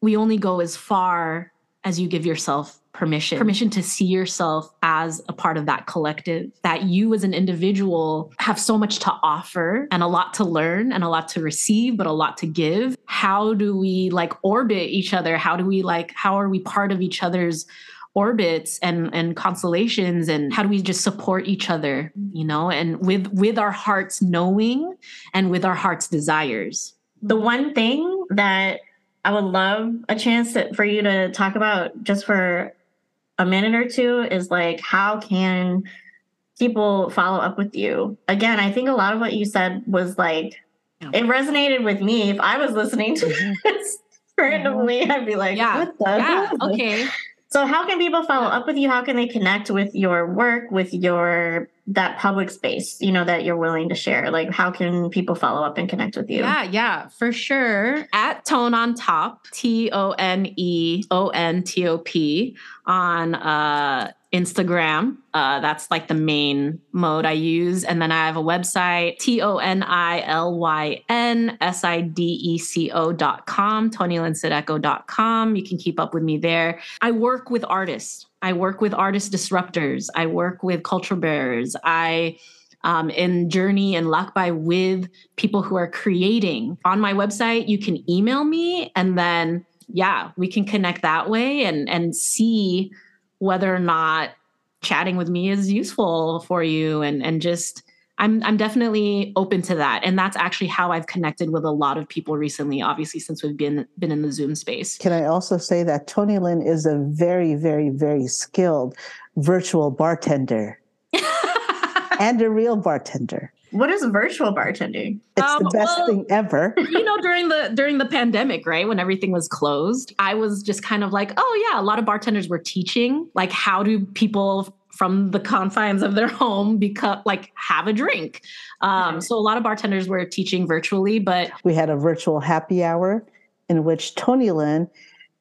C: we only go as far as you give yourself permission. Permission to see yourself as a part of that collective that you as an individual have so much to offer and a lot to learn and a lot to receive but a lot to give. How do we like orbit each other? How do we like how are we part of each other's orbits and and constellations and how do we just support each other you know and with with our hearts knowing and with our hearts desires.
B: The one thing that i would love a chance to, for you to talk about just for a minute or two is like how can people follow up with you? Again i think a lot of what you said was like it resonated with me. If i was listening to mm-hmm. this [laughs] randomly i'd be like
C: yeah. Yeah. okay
B: so how can people follow up with you? How can they connect with your work, with your that public space, you know, that you're willing to share? Like how can people follow up and connect with you?
C: Yeah, yeah, for sure. At Tone on Top, T O N E O N T O P on uh Instagram. Uh, that's like the main mode I use. And then I have a website, T O N I L Y N S I D E C O dot com, dot com. You can keep up with me there. I work with artists. I work with artist disruptors. I work with culture bearers. I um, in Journey and Lakbay with people who are creating. On my website, you can email me and then yeah, we can connect that way and and see whether or not chatting with me is useful for you and and just I'm I'm definitely open to that. And that's actually how I've connected with a lot of people recently, obviously since we've been been in the Zoom space.
D: Can I also say that Tonilyn is a very, very, very skilled virtual bartender [laughs] and a real bartender.
B: What is virtual bartending?
A: It's
C: Um,
A: the best
C: well-
A: thing ever. [laughs]
C: you know during the during the pandemic right when everything was closed i was just kind of like oh yeah a lot of bartenders were teaching like how do people from the confines of their home become like have a drink um, so a lot of bartenders were teaching virtually but
A: We had a virtual happy hour in which Tonilyn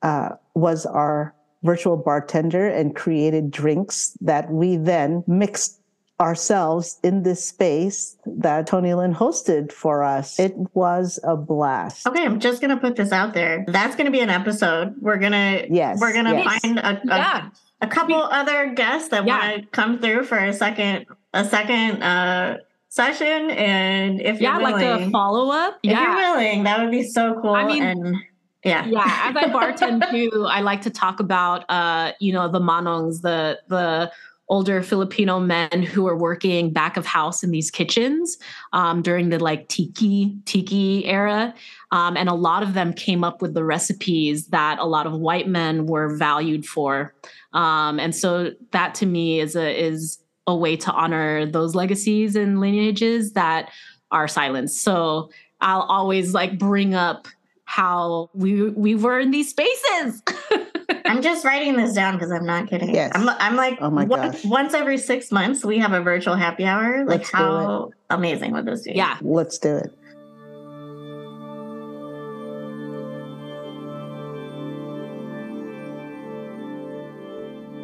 A: uh, was our virtual bartender and created drinks that we then mixed ourselves in this space that Tonilyn hosted for us. It was a blast.
B: Okay, I'm just gonna put this out there. That's gonna be an episode. We're gonna
A: Yes,
B: we're gonna
A: yes.
B: find a, a,
C: yeah
B: a couple other guests that
C: Yeah.
B: want to come through for a second a second uh session. And if
C: yeah
B: you're
C: like
B: willing,
C: a follow-up
B: if
C: yeah
B: you're willing, that would be so cool.
C: I mean-
B: and yeah,
C: yeah as i bartend too i like to talk about uh you know the manongs the the older filipino men who were working back of house in these kitchens um, during the like tiki tiki era. Um, and a lot of them came up with the recipes that a lot of white men were valued for. Um, and so that to me is a is a way to honor those legacies and lineages that are silenced. So i'll always like bring up how we we were in these spaces. [laughs]
B: I'm just writing this down because I'm not kidding.
A: Yes.
B: I'm, I'm like,
A: Oh my
B: one-
A: gosh.
B: once every six months, we have a virtual happy hour. Like,
A: Let's
B: how amazing would this be?
C: yeah.
A: Let's do it.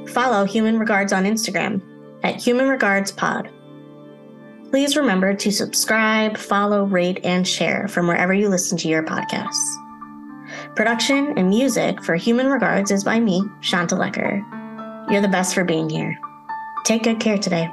B: Follow Human Regards on Instagram at Human Regards Pod. Please remember to subscribe, follow, rate, and share from wherever you listen to your podcasts. Production and music for Human Regards is by me, Shanta Lecker. You're the best for being here. Take good care today.